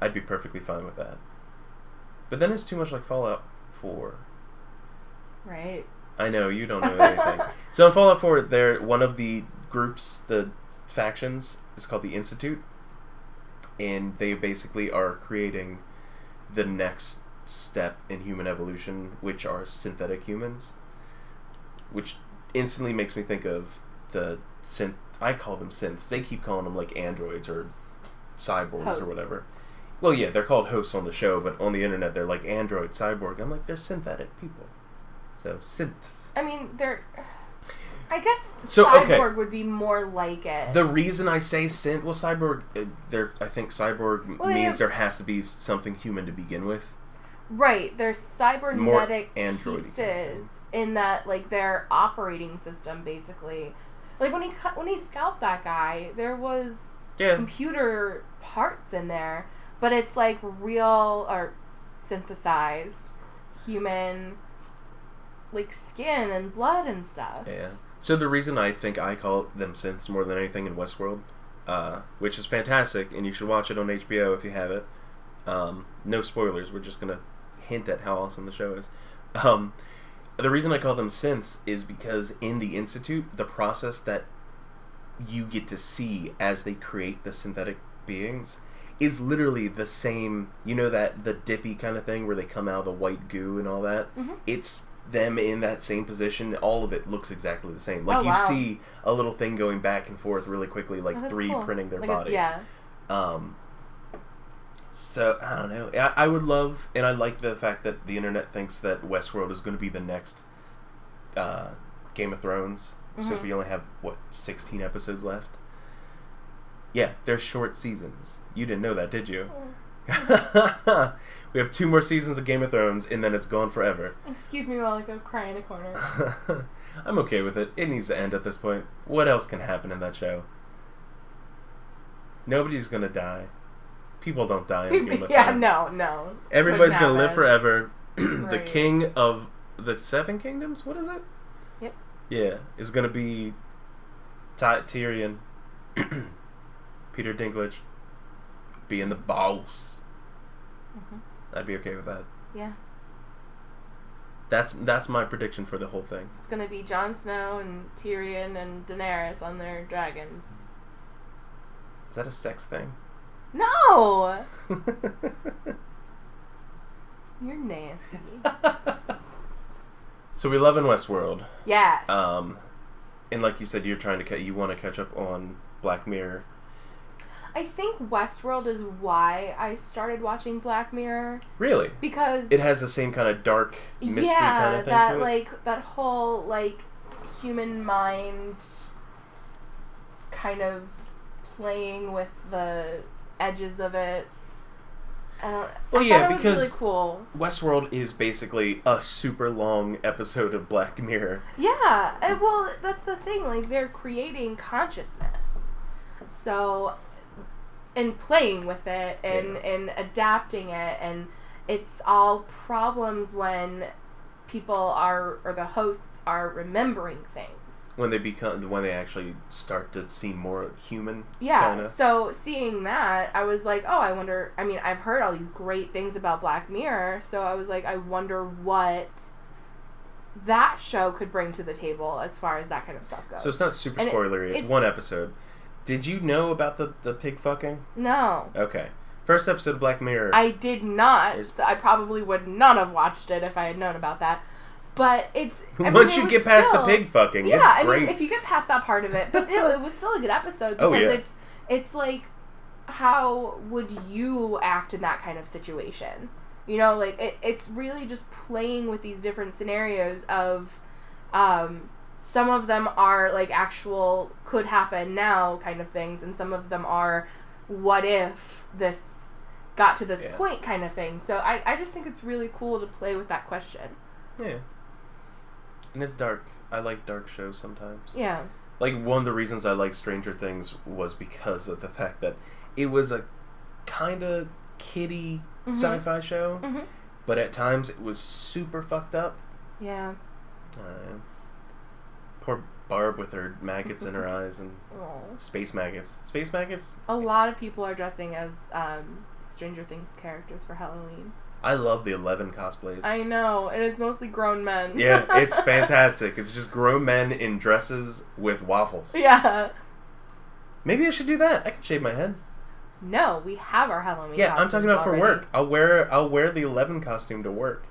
Speaker 1: I'd be perfectly fine with that. But then it's too much like Fallout 4.
Speaker 2: Right.
Speaker 1: I know you don't know anything. so in Fallout 4, there one of the groups, the factions, is called the Institute, and they basically are creating the next step in human evolution, which are synthetic humans, which instantly makes me think of the synth. I call them synths. They keep calling them like androids or cyborgs
Speaker 2: Hosts.
Speaker 1: or whatever. Well, yeah, they're called hosts on the show, but on the internet they're like android, cyborg. I'm like they're synthetic people. So synths.
Speaker 2: I mean, they're. I guess
Speaker 1: So,
Speaker 2: cyborg
Speaker 1: okay.
Speaker 2: would be more like it.
Speaker 1: The reason I say synth, well, cyborg, uh, there. I think cyborg
Speaker 2: Well,
Speaker 1: means there has to be something human to begin with.
Speaker 2: right. They're cybernetic pieces in that, like, their operating system, basically. Like, when he cut, when he scalped that guy, there was
Speaker 1: Yeah,
Speaker 2: computer parts in there, but it's like real or synthesized human like skin and blood and stuff.
Speaker 1: yeah. So the reason I think I call them synths more than anything in Westworld, uh, which is fantastic, and you should watch it on HBO if you have it. Um, no spoilers. We're just gonna hint at how awesome the show is. Um, the reason I call them synths is because in the institute, the process that you get to see as they create the synthetic beings is literally the same. You know that the dippy kind of thing where they come out of the white goo and all that.
Speaker 2: Mhm.
Speaker 1: It's them in that same position. All of it looks exactly the same. Like
Speaker 2: Oh,
Speaker 1: you
Speaker 2: wow.
Speaker 1: see a little thing going back and forth really quickly, like
Speaker 2: Oh,
Speaker 1: three
Speaker 2: cool.
Speaker 1: printing their
Speaker 2: Like a-
Speaker 1: body.
Speaker 2: yeah.
Speaker 1: Um, so I don't know. I, I would love, and I like the fact that the internet thinks that Westworld is going to be the next uh, Game of Thrones, since
Speaker 2: Mhm.
Speaker 1: we only have what sixteen episodes left. Yeah, they're short seasons. You didn't know that, did you? we have two more seasons of Game of Thrones, and then it's gone forever.
Speaker 2: Excuse me while I go cry in a corner.
Speaker 1: I'm okay with it. It needs to end at this point. What else can happen in that show? Nobody's gonna die. People don't die in Game of
Speaker 2: yeah,
Speaker 1: Thrones.
Speaker 2: no, no.
Speaker 1: Everybody's gonna live forever. the
Speaker 2: Right.
Speaker 1: king of the Seven Kingdoms. What is it?
Speaker 2: Yep.
Speaker 1: Yeah, is gonna be Ty- Tyrion, Peter Dinklage, being the boss.
Speaker 2: Mhm.
Speaker 1: I'd be okay with that.
Speaker 2: Yeah.
Speaker 1: That's that's my prediction for the whole thing.
Speaker 2: It's gonna be Jon Snow and Tyrion and Daenerys on their dragons.
Speaker 1: Is that a sex thing?
Speaker 2: No! You're nasty.
Speaker 1: so we love in Westworld.
Speaker 2: Yes.
Speaker 1: Um, and like you said, you're trying to ca- you want to catch up on Black Mirror.
Speaker 2: I think Westworld is why I started watching Black Mirror
Speaker 1: Really,
Speaker 2: because
Speaker 1: it has the same kind of dark mystery
Speaker 2: yeah,
Speaker 1: kind of thing
Speaker 2: that like that whole like human mind kind of playing with the edges of it. Don't,
Speaker 1: Well,
Speaker 2: I
Speaker 1: yeah,
Speaker 2: was really
Speaker 1: because-
Speaker 2: cool.
Speaker 1: Westworld is basically a super long episode of Black Mirror.
Speaker 2: Yeah, and well, that's the thing. Like they're creating consciousness, so and playing with it and
Speaker 1: Yeah.
Speaker 2: and adapting it, and it's all problems when people are or the hosts are remembering things.
Speaker 1: When they become when they actually start to seem more human.
Speaker 2: Yeah.
Speaker 1: Kinda.
Speaker 2: So seeing that, I was like, oh, I wonder. I mean, I've heard all these great things about Black Mirror, so I was like, I wonder what that show could bring to the table as far as that kind of stuff goes.
Speaker 1: So it's not super
Speaker 2: And it-
Speaker 1: spoilery. it's,
Speaker 2: it's-
Speaker 1: one episode. Did you know about the the pig fucking?
Speaker 2: no.
Speaker 1: Okay, first episode of Black Mirror.
Speaker 2: I did not. So I probably would not have watched it if I had known about that. But it's I
Speaker 1: Once
Speaker 2: it
Speaker 1: you
Speaker 2: was
Speaker 1: get past
Speaker 2: still-
Speaker 1: the pig fucking,
Speaker 2: yeah,
Speaker 1: it's
Speaker 2: I
Speaker 1: great.
Speaker 2: mean, if you get past that part of it, but it, it was still a good episode because
Speaker 1: Oh, yeah.
Speaker 2: it's it's like how would you act in that kind of situation? You know, like it, it's really just playing with these different scenarios of um some of them are like actual could happen now kind of things and some of them are what if this got to this
Speaker 1: Yeah.
Speaker 2: point kind of thing. So I, I just think it's really cool to play with that question.
Speaker 1: yeah, and it's dark. I like dark shows sometimes.
Speaker 2: Yeah.
Speaker 1: Like one of the reasons I like Stranger Things was because of the fact that it was a kind of kiddie
Speaker 2: Mhm.
Speaker 1: sci-fi show,
Speaker 2: Mhm.
Speaker 1: but at times it was super fucked up.
Speaker 2: Yeah.
Speaker 1: Uh, poor Barb with her maggots in her eyes and
Speaker 2: Aw.
Speaker 1: space maggots. Space maggots.
Speaker 2: A lot of people are dressing as um, Stranger Things characters for Halloween.
Speaker 1: I love the Eleven cosplays.
Speaker 2: I know, and it's mostly grown men.
Speaker 1: yeah, it's fantastic. It's just grown men in dresses with waffles.
Speaker 2: yeah.
Speaker 1: Maybe I should do that. I can shave my head.
Speaker 2: No, we have our Halloween.
Speaker 1: Yeah, I'm talking about for work. I'll wear I'll wear the Eleven costume to work.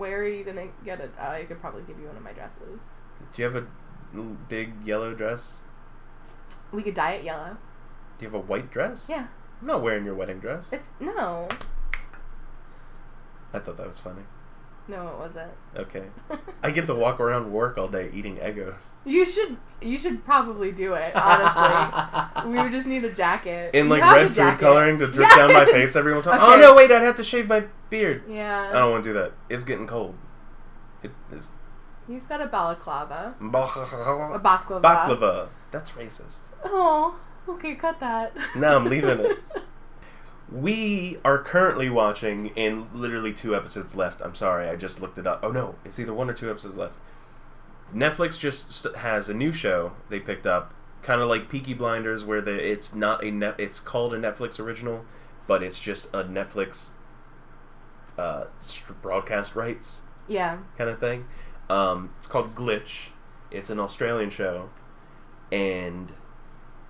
Speaker 2: Where are you gonna get it? Uh, I could probably give you one of my dresses.
Speaker 1: Do you have a big yellow dress?
Speaker 2: We could dye it yellow.
Speaker 1: Do you have a white dress?
Speaker 2: Yeah.
Speaker 1: I'm not wearing your wedding dress.
Speaker 2: It's no,
Speaker 1: I thought that was funny.
Speaker 2: No, it wasn't.
Speaker 1: Okay. I get to walk around work all day eating Eggos.
Speaker 2: You should, you should probably do it. Honestly, we would just need a jacket.
Speaker 1: In like red food coloring to drip down my face every once in a while. Oh no, wait, I'd have to shave my beard.
Speaker 2: Yeah.
Speaker 1: I don't want to do that. It's getting cold. It is
Speaker 2: you've got a balaclava, a
Speaker 1: baklava.
Speaker 2: Baklava.
Speaker 1: That's racist.
Speaker 2: Oh, okay, cut that.
Speaker 1: No, I'm leaving it. We are currently watching, and literally two episodes left. I'm sorry, I just looked it up. Oh no, it's either one or two episodes left. Netflix just st- has a new show they picked up, kind of like Peaky Blinders, where the, it's not a net. It's called a Netflix original, but it's just a Netflix uh, broadcast rights
Speaker 2: Yeah.
Speaker 1: kind of thing. Um, it's called Glitch. It's an Australian show, and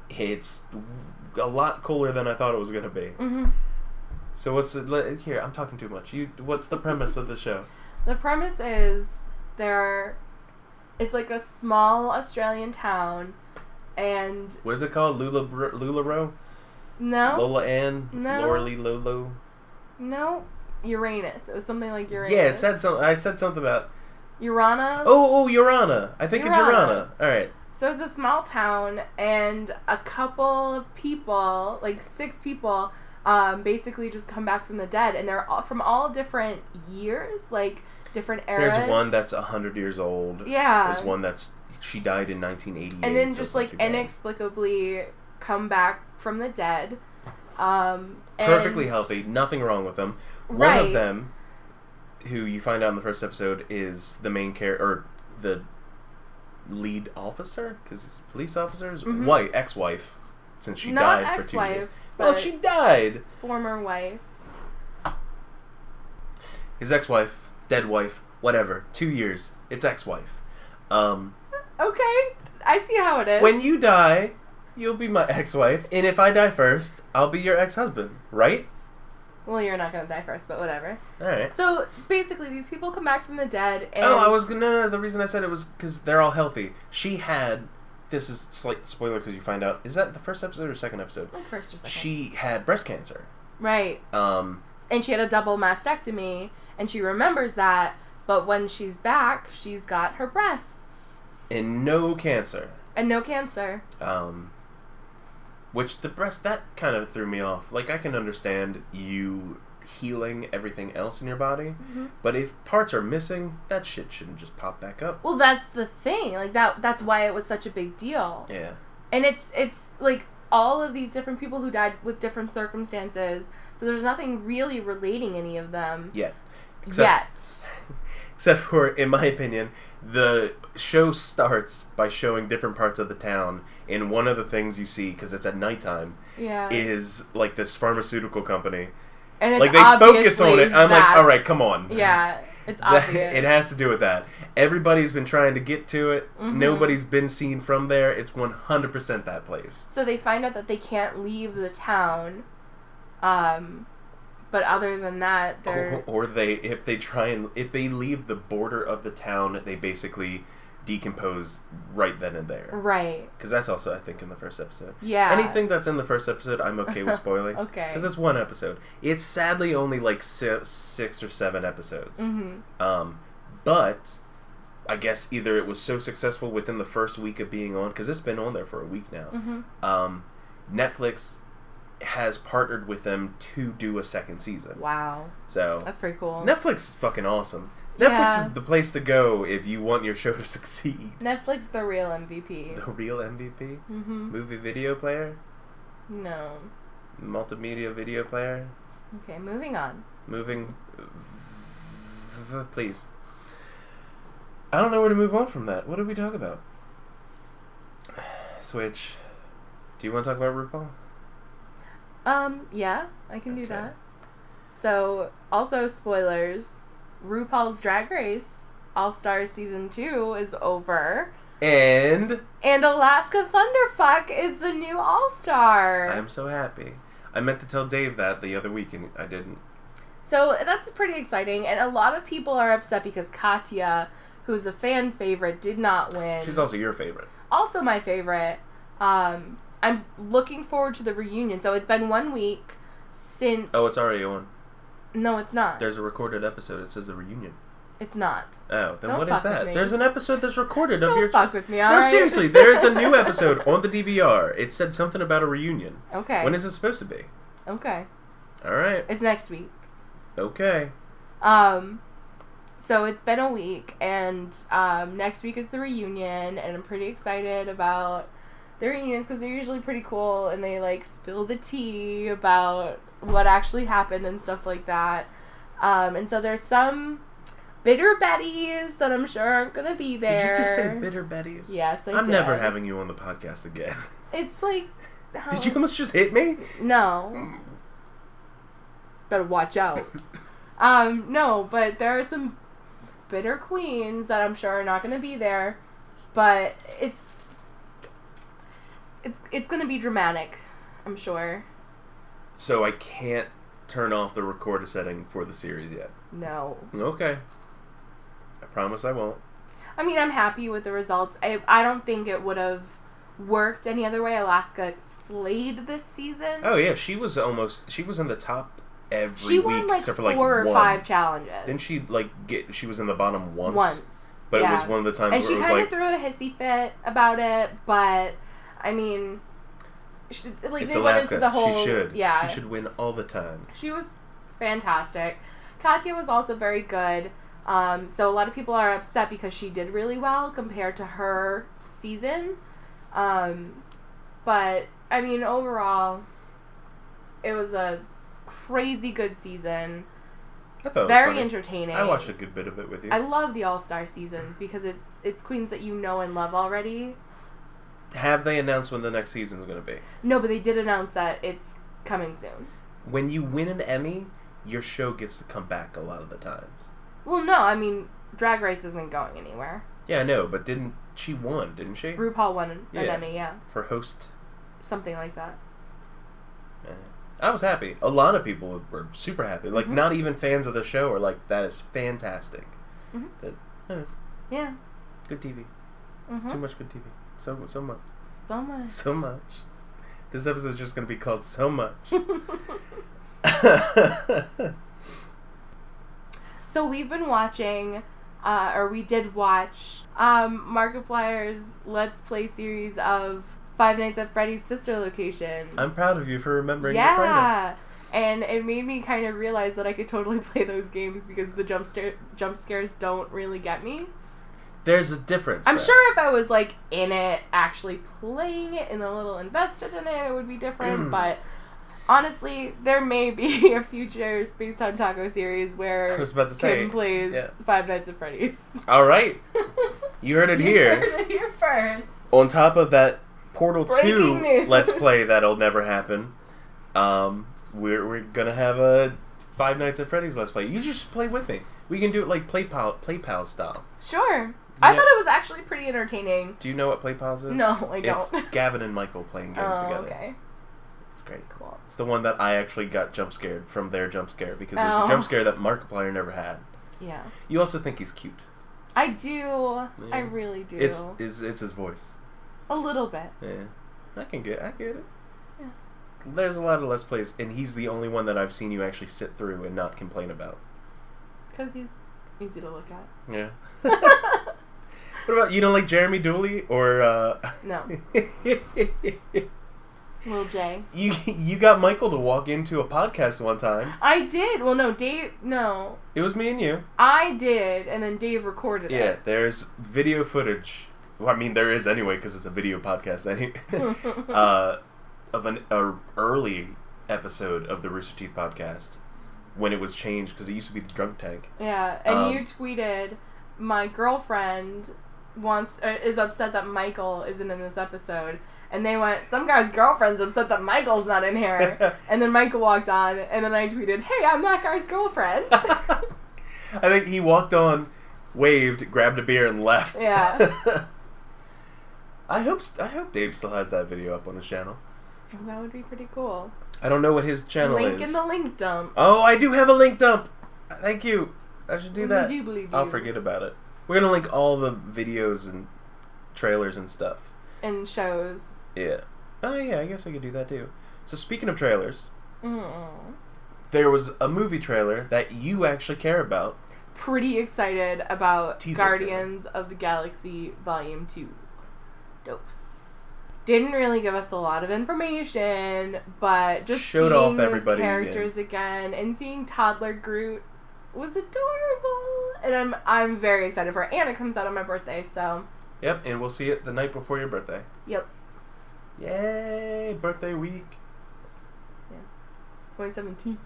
Speaker 1: it's a lot cooler than I thought it was gonna be.
Speaker 2: hmm
Speaker 1: So what's the, here? I'm talking too much. You, what's the premise of the show?
Speaker 2: The premise is there. It's like a small Australian town, and
Speaker 1: What is it called? Lula Lularoe?
Speaker 2: no,
Speaker 1: Lola Ann?
Speaker 2: No.
Speaker 1: Lee Lolo?
Speaker 2: no, Uranus. It was something like Uranus.
Speaker 1: Yeah, it said something. I said something about.
Speaker 2: Yoorana.
Speaker 1: Oh, oh, Yoorana. I think it's
Speaker 2: Yoorana.
Speaker 1: Yoorana. All right.
Speaker 2: So it's a small town, and a couple of people, like six people, um, basically just come back from the dead, and they're all, from all different years, like different eras.
Speaker 1: There's one that's hundred years old.
Speaker 2: yeah,
Speaker 1: There's one that's she died in 1988.
Speaker 2: and then
Speaker 1: so
Speaker 2: just like inexplicably come back from the dead. Um,
Speaker 1: perfectly healthy, nothing wrong with them. One
Speaker 2: Right.
Speaker 1: of them, who you find out in the first episode, is the main character or the lead officer because he's a police officer's
Speaker 2: Mhm.
Speaker 1: wife, ex-wife, since she
Speaker 2: Not
Speaker 1: died for two years. Well, she died.
Speaker 2: former wife.
Speaker 1: His ex-wife, dead wife, whatever. Two years. It's ex-wife. Um,
Speaker 2: Okay, I see how it is.
Speaker 1: when you die, you'll be my ex-wife, and if I die first, I'll be your ex-husband, right?
Speaker 2: Well, you're not gonna die first, but whatever.
Speaker 1: All right.
Speaker 2: So basically, these people come back from the dead, and
Speaker 1: Oh, I was gonna. No, no, the reason I said it was because they're all healthy. She had. This is slight spoiler because you find out. Is that the first episode or second episode?
Speaker 2: like first or second.
Speaker 1: She had breast cancer.
Speaker 2: right.
Speaker 1: Um,
Speaker 2: and she had a double mastectomy and she remembers that but when she's back she's got her breasts
Speaker 1: and no cancer.
Speaker 2: and no cancer
Speaker 1: Um, which the breast that kind of threw me off. Like I can understand you healing everything else in your body, mm-hmm. but if parts are missing, that shit shouldn't just pop back up.
Speaker 2: well that's the thing like that that's why it was such a big deal
Speaker 1: Yeah.
Speaker 2: and it's it's like all of these different people who died with different circumstances so there's nothing really relating any of them
Speaker 1: Yet.
Speaker 2: yet
Speaker 1: Except for, in my opinion, the show starts by showing different parts of the town, and one of the things you see, because it's at nighttime,
Speaker 2: yeah
Speaker 1: is like this pharmaceutical company.
Speaker 2: and it's
Speaker 1: like they focus on it. I'm like, all right, come on.
Speaker 2: yeah it's obvious
Speaker 1: it has to do with that. Everybody's been trying to get to it.
Speaker 2: Mhm.
Speaker 1: Nobody's been seen from there. It's 100% that place.
Speaker 2: So they find out that they can't leave the town. Um, but other than that, they're
Speaker 1: Or, or they, if they try and, if they leave the border of the town, they basically decompose right then and there.
Speaker 2: right.
Speaker 1: Because that's also, I think, in the first episode.
Speaker 2: Yeah.
Speaker 1: Anything that's in the first episode, I'm okay with spoiling.
Speaker 2: Okay.
Speaker 1: Because it's one episode. It's sadly only like si- six or seven episodes.
Speaker 2: Mm-hmm.
Speaker 1: Um, but I guess either it was so successful within the first week of being on, because it's been on there for a week now.
Speaker 2: Mm-hmm.
Speaker 1: Um, Netflix has partnered with them to do a second season.
Speaker 2: Wow,
Speaker 1: So
Speaker 2: that's pretty cool.
Speaker 1: Netflix is fucking awesome. Netflix
Speaker 2: Yeah.
Speaker 1: is the place to go if you want your show to succeed.
Speaker 2: Netflix, the real MVP.
Speaker 1: The real MVP,
Speaker 2: Mm-hmm.
Speaker 1: movie video player,
Speaker 2: No.
Speaker 1: multimedia video player.
Speaker 2: Okay, moving on.
Speaker 1: moving please i don't know where to move on from that what did we talk about switch do you want to talk about rupaul
Speaker 2: Um, yeah, I can do that. So, also spoilers. RuPaul's Drag Race All Stars season two is over.
Speaker 1: and
Speaker 2: And Alaska Thunderfuck is the new All Star.
Speaker 1: i'm so happy i meant to tell dave that the other week and i didn't
Speaker 2: So that's pretty exciting, and a lot of people are upset because Katya, who's a fan favorite, did not win.
Speaker 1: she's also your favorite
Speaker 2: also my favorite. Um, I'm looking forward to the reunion. So it's been one week since.
Speaker 1: oh it's already on
Speaker 2: No, it's not.
Speaker 1: there's a recorded episode it says the reunion
Speaker 2: It's not.
Speaker 1: oh then
Speaker 2: Don't
Speaker 1: what is that there's an episode that's recorded of
Speaker 2: Don't
Speaker 1: your
Speaker 2: fuck with me,
Speaker 1: no
Speaker 2: alright?
Speaker 1: seriously there's a new episode on the dvr it said something about a reunion
Speaker 2: Okay.
Speaker 1: when is it supposed to be
Speaker 2: okay.
Speaker 1: all right
Speaker 2: It's next week.
Speaker 1: okay
Speaker 2: Um, so it's been a week, and um, next week is the reunion, and I'm pretty excited about the reunions because they're usually pretty cool, and they like spill the tea about what actually happened and stuff like that. Um, and so there's some bitter Betties that I'm sure aren't gonna be there.
Speaker 1: Did you just say bitter Betty's?
Speaker 2: Yes, I
Speaker 1: I'm never having you on the podcast again.
Speaker 2: It's like. how-
Speaker 1: Did you almost just hit me?
Speaker 2: No. Better watch out. um, no, but there are some bitter queens that I'm sure are not going to be there. But it's. It's it's gonna be dramatic, I'm sure.
Speaker 1: So I can't turn off the recorder setting for the series yet.
Speaker 2: No.
Speaker 1: Okay. I promise I won't.
Speaker 2: I mean, I'm happy with the results. I I don't think it would have worked any other way. Alaska slayed this season.
Speaker 1: Oh yeah, she was almost she was in the top every
Speaker 2: she
Speaker 1: week
Speaker 2: won like
Speaker 1: except for
Speaker 2: four
Speaker 1: like
Speaker 2: or
Speaker 1: one.
Speaker 2: five challenges.
Speaker 1: Didn't she like get? She was in the bottom once.
Speaker 2: Once.
Speaker 1: But
Speaker 2: yeah.
Speaker 1: it was one of the times
Speaker 2: And
Speaker 1: where
Speaker 2: she
Speaker 1: it was
Speaker 2: kind
Speaker 1: like
Speaker 2: of threw a hissy fit about it, but I mean, she, like
Speaker 1: it's
Speaker 2: they went into the whole
Speaker 1: she should.
Speaker 2: yeah.
Speaker 1: She should win all the time.
Speaker 2: She was fantastic. Katya was also very good. Um, so a lot of people are upset because she did really well compared to her season. Um, but I mean, overall, it was a crazy good season.
Speaker 1: I thought it was
Speaker 2: Very entertaining.
Speaker 1: I watched a good bit of it with you.
Speaker 2: I love the All Star seasons because it's it's queens that you know and love already.
Speaker 1: Have they announced when the next season is going to be?
Speaker 2: No, but they did announce that it's coming soon.
Speaker 1: When you win an Emmy, your show gets to come back a lot of the times.
Speaker 2: Well, no, I mean Drag Race isn't going anywhere.
Speaker 1: Yeah, I know, but didn't she won? Didn't she
Speaker 2: RuPaul won an
Speaker 1: Yeah.
Speaker 2: Emmy, yeah,
Speaker 1: for host?
Speaker 2: something like that.
Speaker 1: Eh. I was happy. A lot of people were super happy. Like
Speaker 2: Mhm.
Speaker 1: not even fans of the show are like, "That is fantastic."
Speaker 2: Mhm.
Speaker 1: That eh,
Speaker 2: Yeah.
Speaker 1: good TV.
Speaker 2: hmm
Speaker 1: Too much good TV. So so much.
Speaker 2: So much.
Speaker 1: So much. This episode is just gonna be called so much.
Speaker 2: so we've been watching, uh, or we did watch, um, Markiplier's Let's Play series of Five Nights at Freddy's sister location.
Speaker 1: I'm proud of you for remembering
Speaker 2: yeah. And it made me kind of realize that I could totally play those games because the jump, scare- jump scares don't really get me.
Speaker 1: There's a difference.
Speaker 2: I'm
Speaker 1: though.
Speaker 2: sure if I was like in it, actually playing it and a little invested in it, it would be different. but honestly, there may be a future Space Time Taco series where I
Speaker 1: was about to say.
Speaker 2: Kim plays
Speaker 1: yeah.
Speaker 2: Five Nights at Freddy's.
Speaker 1: All right, you heard it
Speaker 2: You
Speaker 1: here.
Speaker 2: heard it here first.
Speaker 1: On top of that Portal
Speaker 2: Breaking
Speaker 1: Two
Speaker 2: news.
Speaker 1: Let's Play that'll never happen. Um, we're we're gonna have a Five Nights at Freddy's Let's Play. You just play with me. We can do it like Play Pal Play Pal style.
Speaker 2: Sure. I
Speaker 1: Yeah.
Speaker 2: thought it was actually pretty entertaining.
Speaker 1: Do you know what Play Pals is?
Speaker 2: No, I don't.
Speaker 1: It's Gavin and Michael playing games
Speaker 2: Oh,
Speaker 1: together.
Speaker 2: okay.
Speaker 1: It's great.
Speaker 2: Cool.
Speaker 1: It's the one that I actually got jump scared from their jump scare because it was
Speaker 2: Oh.
Speaker 1: a jump scare that Markiplier never had.
Speaker 2: Yeah.
Speaker 1: You also think he's cute.
Speaker 2: I do. I really do.
Speaker 1: It's it's it's his voice.
Speaker 2: a little bit.
Speaker 1: Yeah, I can get I get it.
Speaker 2: Yeah.
Speaker 1: There's a lot of let's plays, and he's the only one that I've seen you actually sit through and not complain about.
Speaker 2: Because he's easy to look at.
Speaker 1: Yeah. what about you? Don't like Jeremy Dooley or? uh...
Speaker 2: No. Lil J.
Speaker 1: you you got Michael to walk into a podcast one time.
Speaker 2: I did. Well, no, Dave. No,
Speaker 1: It was me and you.
Speaker 2: I did, and then Dave recorded
Speaker 1: Yeah,
Speaker 2: it.
Speaker 1: Yeah, there's video footage. Well, I mean, there is anyway because it's a video podcast. Any, uh, of an a early episode of the Rooster Teeth podcast when it was changed because it used to be the drunk tank.
Speaker 2: Yeah, and
Speaker 1: Um,
Speaker 2: you tweeted, "My girlfriend wants uh, is upset that Michael isn't in this episode." And they went, "Some guy's girlfriend's upset that Michael's not in here." and then Michael walked on, and then I tweeted, "Hey, I'm that guy's girlfriend."
Speaker 1: I think he walked on, waved, grabbed a beer, and left.
Speaker 2: Yeah.
Speaker 1: I hope I hope Dave still has that video up on his channel.
Speaker 2: that would be pretty cool.
Speaker 1: I don't know what his channel
Speaker 2: Link
Speaker 1: is.
Speaker 2: in the link dump.
Speaker 1: oh, I do have a link dump. Thank you. I should do
Speaker 2: We
Speaker 1: that.
Speaker 2: do believe
Speaker 1: I'll forget about it. We're gonna link all the videos and trailers and stuff.
Speaker 2: And shows.
Speaker 1: Yeah. Oh yeah, I guess I could do that too. So speaking of trailers,
Speaker 2: Mm.
Speaker 1: there was a movie trailer that you actually care about.
Speaker 2: Pretty excited about
Speaker 1: Teaser
Speaker 2: Guardians of the Galaxy Volume 2. Dose. Didn't really give us a lot of information, but just
Speaker 1: Showed
Speaker 2: seeing
Speaker 1: off
Speaker 2: those characters again. and seeing toddler Groot was adorable. And I'm I'm very excited for it. And it comes out on my birthday, so
Speaker 1: Yep, and we'll see it the night before your birthday.
Speaker 2: yep.
Speaker 1: Yay, birthday week Yeah.
Speaker 2: 2017.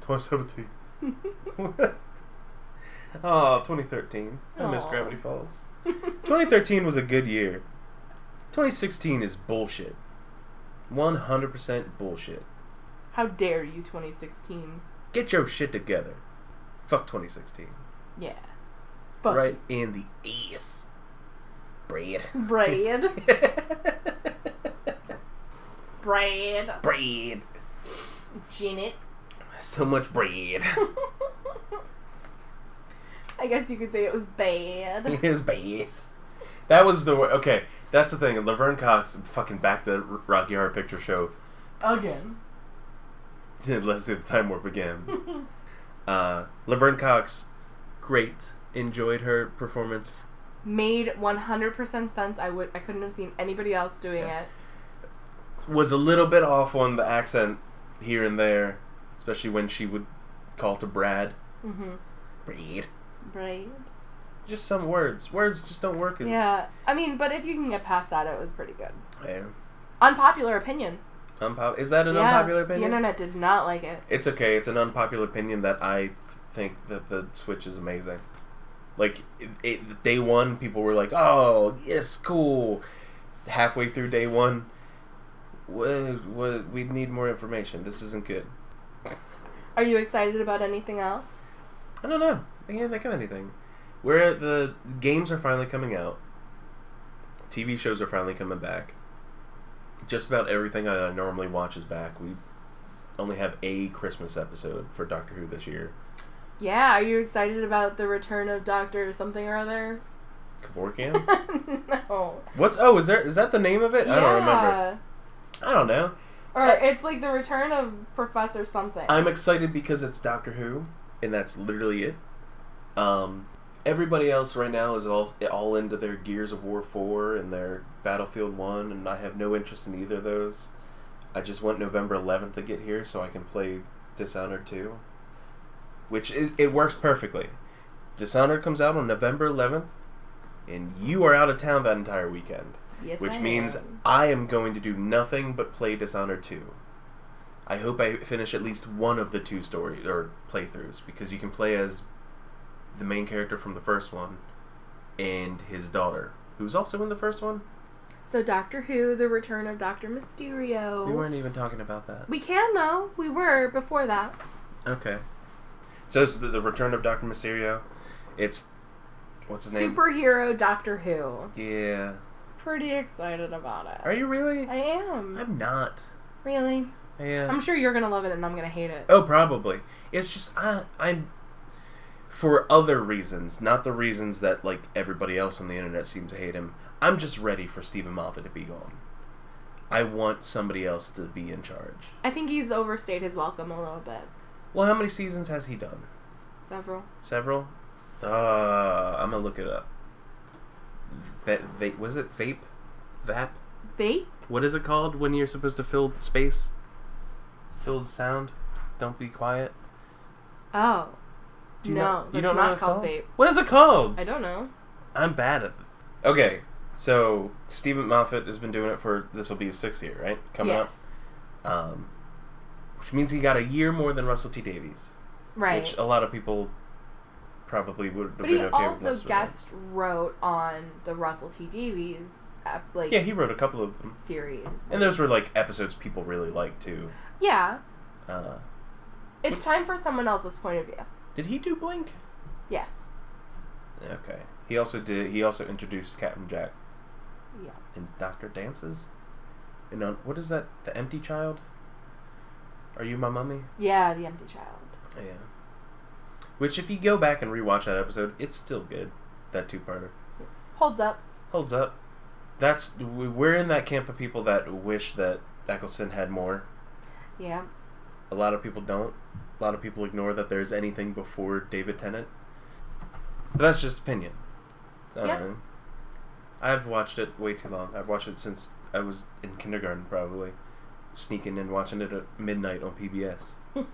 Speaker 1: 2017. oh, 2013. I miss Gravity Falls. 2013 was a good year. 2016 is bullshit. 100% bullshit.
Speaker 2: How dare you 2016.
Speaker 1: Get your shit together. Fuck 2016.
Speaker 2: Yeah. Fuck
Speaker 1: Right in the ass. Bread.
Speaker 2: Bread. Bread.
Speaker 1: Bread.
Speaker 2: Janet.
Speaker 1: So much bread.
Speaker 2: I guess you could say it was bad.
Speaker 1: It was bad. That was the wor- okay. That's the thing. Laverne Cox fucking back the Rocky Horror Picture Show.
Speaker 2: Again.
Speaker 1: Let's see the time warp again. Uh, Laverne Cox, great. Enjoyed her performance.
Speaker 2: Made 100% sense. I would I couldn't have seen anybody else doing
Speaker 1: Yeah.
Speaker 2: it.
Speaker 1: Was a little bit off on the accent here and there, especially when she would call to Brad.
Speaker 2: Mm-hmm.
Speaker 1: Brad.
Speaker 2: Right.
Speaker 1: Just some words. Words just don't work. in-
Speaker 2: Yeah. I mean, but if you can get past that, it was pretty good.
Speaker 1: Yeah.
Speaker 2: Unpopular opinion.
Speaker 1: Unpop- is that an
Speaker 2: yeah,
Speaker 1: unpopular opinion?
Speaker 2: The internet did not like it.
Speaker 1: It's okay. It's an unpopular opinion that I think that the Switch is amazing. Like it, it, day one, people were like, "Oh, yes, cool." Halfway through day one, what, what, we need more information. This isn't good.
Speaker 2: Are you excited about anything else?
Speaker 1: I don't know. I can't think of anything. Where the games are finally coming out. TV shows are finally coming back. Just about everything I normally watch is back. We only have a Christmas episode for Doctor Who this year.
Speaker 2: Yeah, are you excited about the return of Doctor something or other?
Speaker 1: Kevorkian?
Speaker 2: no.
Speaker 1: What's oh is there is that the name of it? I don't remember. I don't know.
Speaker 2: Or
Speaker 1: I-
Speaker 2: it's like the return of Professor something.
Speaker 1: I'm excited because it's Doctor Who, and that's literally it. Um, everybody else right now is all all into their Gears of War four and their Battlefield one, and I have no interest in either of those. I just want November 11th to get here so I can play Dishonored 2, which is it works perfectly. Dishonored comes out on November 11th, and you are out of town that entire weekend.
Speaker 2: yes,
Speaker 1: which
Speaker 2: I
Speaker 1: means
Speaker 2: am.
Speaker 1: I am going to do nothing but play Dishonored 2. I hope I finish at least one of the two story or playthroughs because you can play as the main character from the first one and his daughter, who's also in the first one.
Speaker 2: So Doctor Who, the return of Doctor Mysterio.
Speaker 1: We weren't even talking about that.
Speaker 2: We can though. We were before that.
Speaker 1: Okay. So it's the, the return of Doctor Mysterio. It's what's his name?
Speaker 2: Superhero Doctor Who.
Speaker 1: Yeah.
Speaker 2: Pretty excited about it.
Speaker 1: Are you really?
Speaker 2: I am.
Speaker 1: I'm not.
Speaker 2: really?
Speaker 1: Yeah.
Speaker 2: I'm sure you're gonna love it and I'm gonna hate it.
Speaker 1: Oh, probably. It's just I, I'm for other reasons, not the reasons that like everybody else on the internet seems to hate him. I'm just ready for Steven Moffat to be gone. I want somebody else to be in charge.
Speaker 2: I think he's overstayed his welcome a little bit.
Speaker 1: Well, how many seasons has he done?
Speaker 2: Several.
Speaker 1: Several. Uh, I'm gonna look it up. Va- va- was it vape? Vap?
Speaker 2: Vape?
Speaker 1: What is it called when you're supposed to fill space? Fills sound. Don't be quiet.
Speaker 2: Oh.
Speaker 1: Do you
Speaker 2: no,
Speaker 1: know-
Speaker 2: that's
Speaker 1: you don't know
Speaker 2: not
Speaker 1: what it's
Speaker 2: called
Speaker 1: called?
Speaker 2: vape.
Speaker 1: What is it called?
Speaker 2: I don't know.
Speaker 1: I'm bad at it. Okay, so Steven Moffat has been doing it for this will be his sixth year, right? Coming
Speaker 2: yes.
Speaker 1: up, um, which means he got a year more than Russell T Davies,
Speaker 2: Right.
Speaker 1: which a lot of people probably would have
Speaker 2: but
Speaker 1: been
Speaker 2: he
Speaker 1: okay
Speaker 2: also
Speaker 1: less
Speaker 2: guest wrote on the Russell T Davies ep- like.
Speaker 1: Yeah, he wrote a couple of them,
Speaker 2: series.
Speaker 1: and those were like episodes people really liked too.
Speaker 2: Yeah.
Speaker 1: Uh,
Speaker 2: It's
Speaker 1: What's-
Speaker 2: time for someone else's point of view.
Speaker 1: Did he do Blink?
Speaker 2: Yes.
Speaker 1: Okay, he also did. He also introduced Captain Jack
Speaker 2: Yeah.
Speaker 1: And Doctor Dances. And on what is that? The Empty Child. Are you my mummy?
Speaker 2: Yeah, the empty child.
Speaker 1: Yeah. Which, if you go back and rewatch that episode, it's still good. That two-parter
Speaker 2: Holds up.
Speaker 1: holds up. That's we- we're in that camp of people that wish that Eccleston had more.
Speaker 2: Yeah.
Speaker 1: A lot of people don't. A lot of people ignore that there's anything before David Tennant. But that's just opinion. I
Speaker 2: yeah.
Speaker 1: Know. I've watched it way too long. I've watched it since I was in kindergarten, probably. Sneaking in, watching it at midnight on PBS.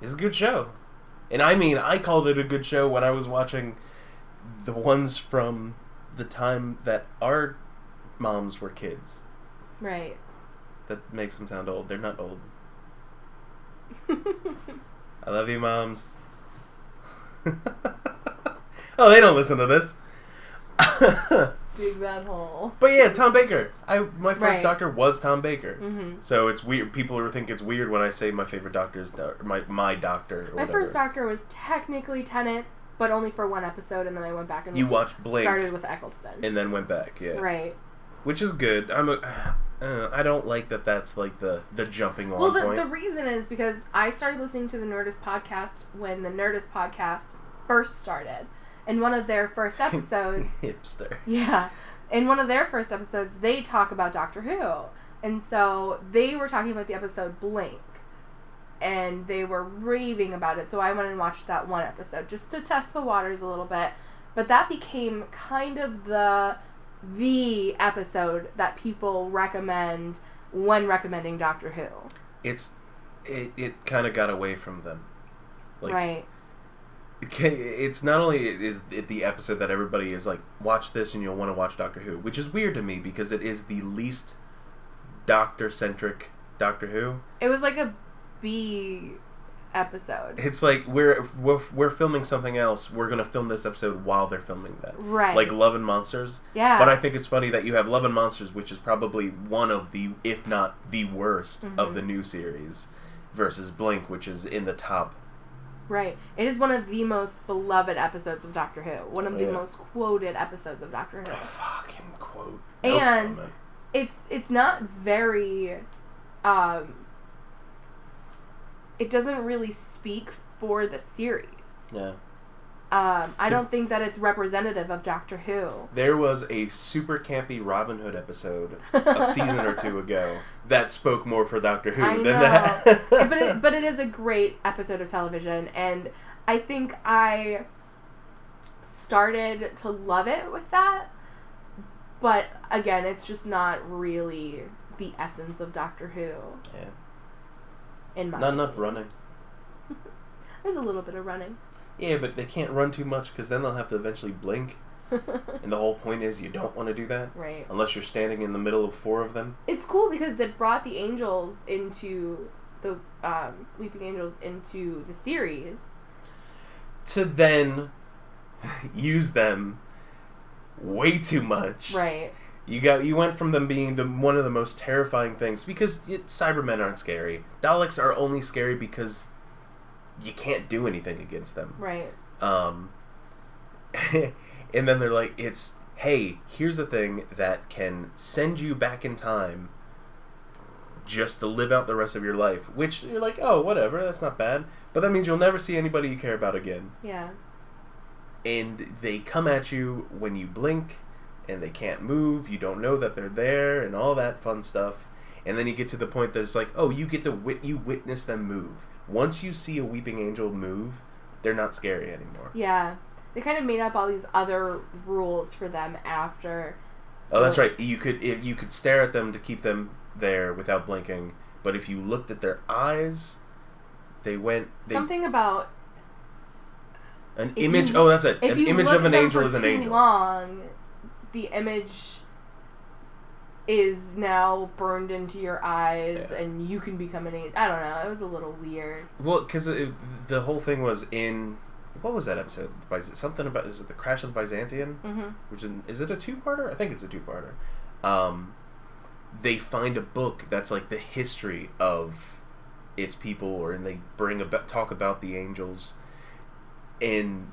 Speaker 1: It's a good show. And I mean, I called it a good show when I was watching the ones from the time that our moms were kids.
Speaker 2: right.
Speaker 1: That makes them sound old. They're not old. I love you, moms. oh, they don't listen to this.
Speaker 2: Dig that hole.
Speaker 1: but yeah, Tom Baker. I my first
Speaker 2: Right.
Speaker 1: doctor was Tom Baker.
Speaker 2: Mm-hmm.
Speaker 1: So it's weird. People think it's weird when I say my favorite doctor is do- my my doctor. Or
Speaker 2: My
Speaker 1: whatever.
Speaker 2: first doctor was technically Tennant, but only for one episode, and then I went back and
Speaker 1: You watched Blink
Speaker 2: started with Eccleston.
Speaker 1: and then went back. Yeah.
Speaker 2: Right.
Speaker 1: which is good. I'm a, uh, I don't like that. That's like the the jumping on
Speaker 2: Well, the,
Speaker 1: point.
Speaker 2: the reason is because I started listening to the Nerdist podcast when the Nerdist podcast first started. In one of their first episodes,
Speaker 1: Hipster.
Speaker 2: yeah, in one of their first episodes, they talk about Doctor Who. And so they were talking about the episode Blink. And they were raving about it. So I went and watched that one episode just to test the waters a little bit. But that became kind of the the episode that people recommend when recommending Doctor Who.
Speaker 1: It's it, it kind of got away from them.
Speaker 2: right.
Speaker 1: It's not only is it the episode that everybody is like, watch this and you'll want to watch Doctor Who, which is weird to me because it is the least Doctor centric Doctor Who.
Speaker 2: It was like a B episode.
Speaker 1: It's like we're, we're we're filming something else. We're gonna film this episode while they're filming that.
Speaker 2: Right.
Speaker 1: Like Love and Monsters.
Speaker 2: yeah.
Speaker 1: But I think it's funny that you have Love and Monsters, which is probably one of the, if not the worst, of
Speaker 2: Mhm.
Speaker 1: the new series, versus Blink, which is in the top.
Speaker 2: Right. It is one of the most beloved episodes of Doctor Who. One of the
Speaker 1: Yeah.
Speaker 2: most quoted episodes of Doctor Who.
Speaker 1: Fucking quote.
Speaker 2: And-
Speaker 1: comment.
Speaker 2: It's it's not very um it doesn't really speak for the series.
Speaker 1: yeah,
Speaker 2: Um, I don't think that it's representative of Doctor Who.
Speaker 1: there was a super campy Robin Hood episode a season or two ago that spoke more for Doctor Who
Speaker 2: I
Speaker 1: than
Speaker 2: know.
Speaker 1: that.
Speaker 2: but it, but it is a great episode of television, and I think I started to love it with that. But again, it's just not really the essence of Doctor Who.
Speaker 1: Yeah.
Speaker 2: In my
Speaker 1: not enough running.
Speaker 2: There's a little bit of running.
Speaker 1: Yeah, but they can't run too much because then they'll have to eventually blink. And the whole point is you don't want to do that
Speaker 2: right.
Speaker 1: unless you're standing in the middle of four of them.
Speaker 2: It's cool because it brought the angels into the um, Weeping Angels into the series.
Speaker 1: to then use them way too much.
Speaker 2: Right.
Speaker 1: You got you went from them being the one of the most terrifying things because it, Cybermen aren't scary. Daleks are only scary because you can't do anything against them.
Speaker 2: Right.
Speaker 1: Um, and then they're like, it's hey, here's a thing that can send you back in time just to live out the rest of your life. Which you're like, oh, whatever, that's not bad. But that means you'll never see anybody you care about again.
Speaker 2: Yeah.
Speaker 1: And they come at you when you blink, and they can't move. You don't know that they're there, and all that fun stuff. And then you get to the point that it's like, oh, you get to wit- you witness them move. Once you see a weeping angel move, they're not scary anymore.
Speaker 2: Yeah. They kind of made up all these other rules for them after.
Speaker 1: Oh, that's right. You could if you could stare at them to keep them there without blinking, but if you looked at their eyes, they went they,
Speaker 2: Something about
Speaker 1: an image.
Speaker 2: you-
Speaker 1: oh, that's it. An image of an angel is an
Speaker 2: too
Speaker 1: angel.
Speaker 2: long, the image is now burned into your eyes,
Speaker 1: Yeah.
Speaker 2: and you can become an angel. I don't know. It was a little weird.
Speaker 1: Well, because the whole thing was in what was that episode? Something about is it the crash of the Byzantium?
Speaker 2: Mm-hmm.
Speaker 1: Which is, is it a two parter? I think it's a two parter. Um, they find a book that's like the history of its people, or and they bring about talk about the angels, and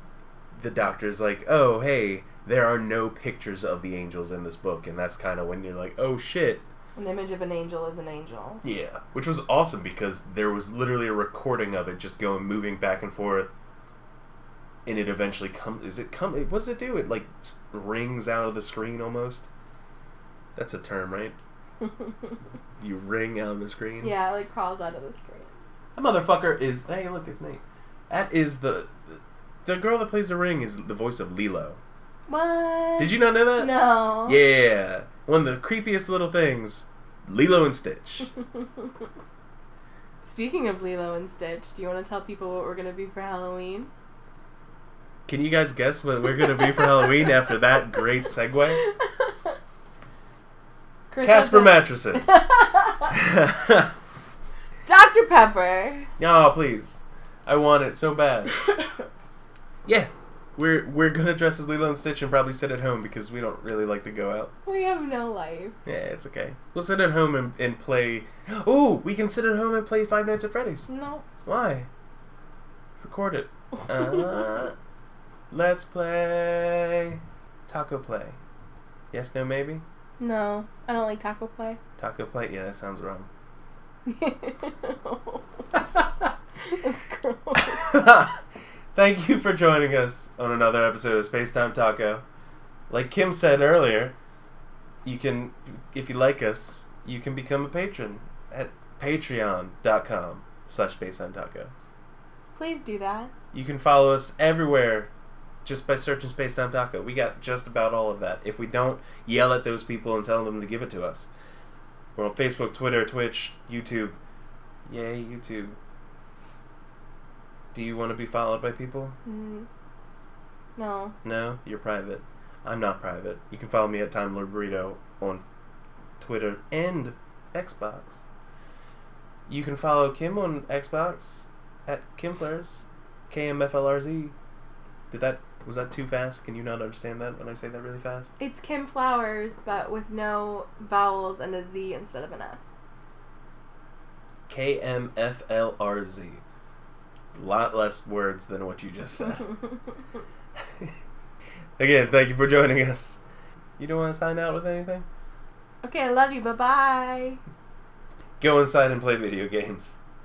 Speaker 1: the doctor's like, oh hey, there are no pictures of the angels in this book, and that's kind of when you're like, oh shit.
Speaker 2: An image of an angel is an angel.
Speaker 1: Yeah, which was awesome because there was literally a recording of it just going moving back and forth, and it eventually come. Is it come? What does it do? It like rings out of the screen almost. That's a term, right? You ring out of the screen.
Speaker 2: yeah, it like crawls out of the screen.
Speaker 1: That motherfucker is. Hey, look, it's name. That is the. The girl that plays the ring is the voice of Lilo.
Speaker 2: What?
Speaker 1: Did you not know that?
Speaker 2: No.
Speaker 1: Yeah, one of the creepiest little things. Lilo and Stitch.
Speaker 2: Speaking of Lilo and Stitch, do you want to tell people what we're gonna be for Halloween?
Speaker 1: Can you guys guess what we're gonna be for Halloween after that great segue?
Speaker 2: Chris
Speaker 1: Casper mattresses.
Speaker 2: Dr. Pepper.
Speaker 1: oh, please. I want it so bad. Yeah. We're we're gonna dress as Lilo and Stitch and probably sit at home because we don't really like to go out.
Speaker 2: we have no life.
Speaker 1: Yeah, it's okay. We'll sit at home and, and play. Oh, we can sit at home and play Five Nights at Freddy's.
Speaker 2: No.
Speaker 1: Why? Record it. Uh, let's play Taco Play. Yes, no, maybe.
Speaker 2: No, I don't like taco play.
Speaker 1: Taco play. Yeah, that sounds wrong.
Speaker 2: That's gross.
Speaker 1: Thank you for joining us on another episode of Space Time Taco. Like Kim said earlier, you can, if you like us, you can become a patron at patreon.com slash Spacetime Taco.
Speaker 2: Please do that.
Speaker 1: You can follow us everywhere just by searching Spacetime Taco. We got just about all of that. If we don't, yell at those people and tell them to give it to us. We're on Facebook, Twitter, Twitch, YouTube. Yay, YouTube. Do you want to be followed by people?
Speaker 2: Mm. No.
Speaker 1: No, you're private. I'm not private. You can follow me at Time Lord Burrito on Twitter and Xbox. You can follow Kim on Xbox at Kimflers, KMFLRZ. Did that was that too fast? Can you not understand that when I say that really fast?
Speaker 2: It's Kim Flowers, but with no vowels and a Z instead of an S.
Speaker 1: KMFLRZ. A lot less words than what you just said. Again, thank you for joining us. You don't want to sign out with anything?
Speaker 2: okay, I love you. Bye bye.
Speaker 1: Go inside and play video games.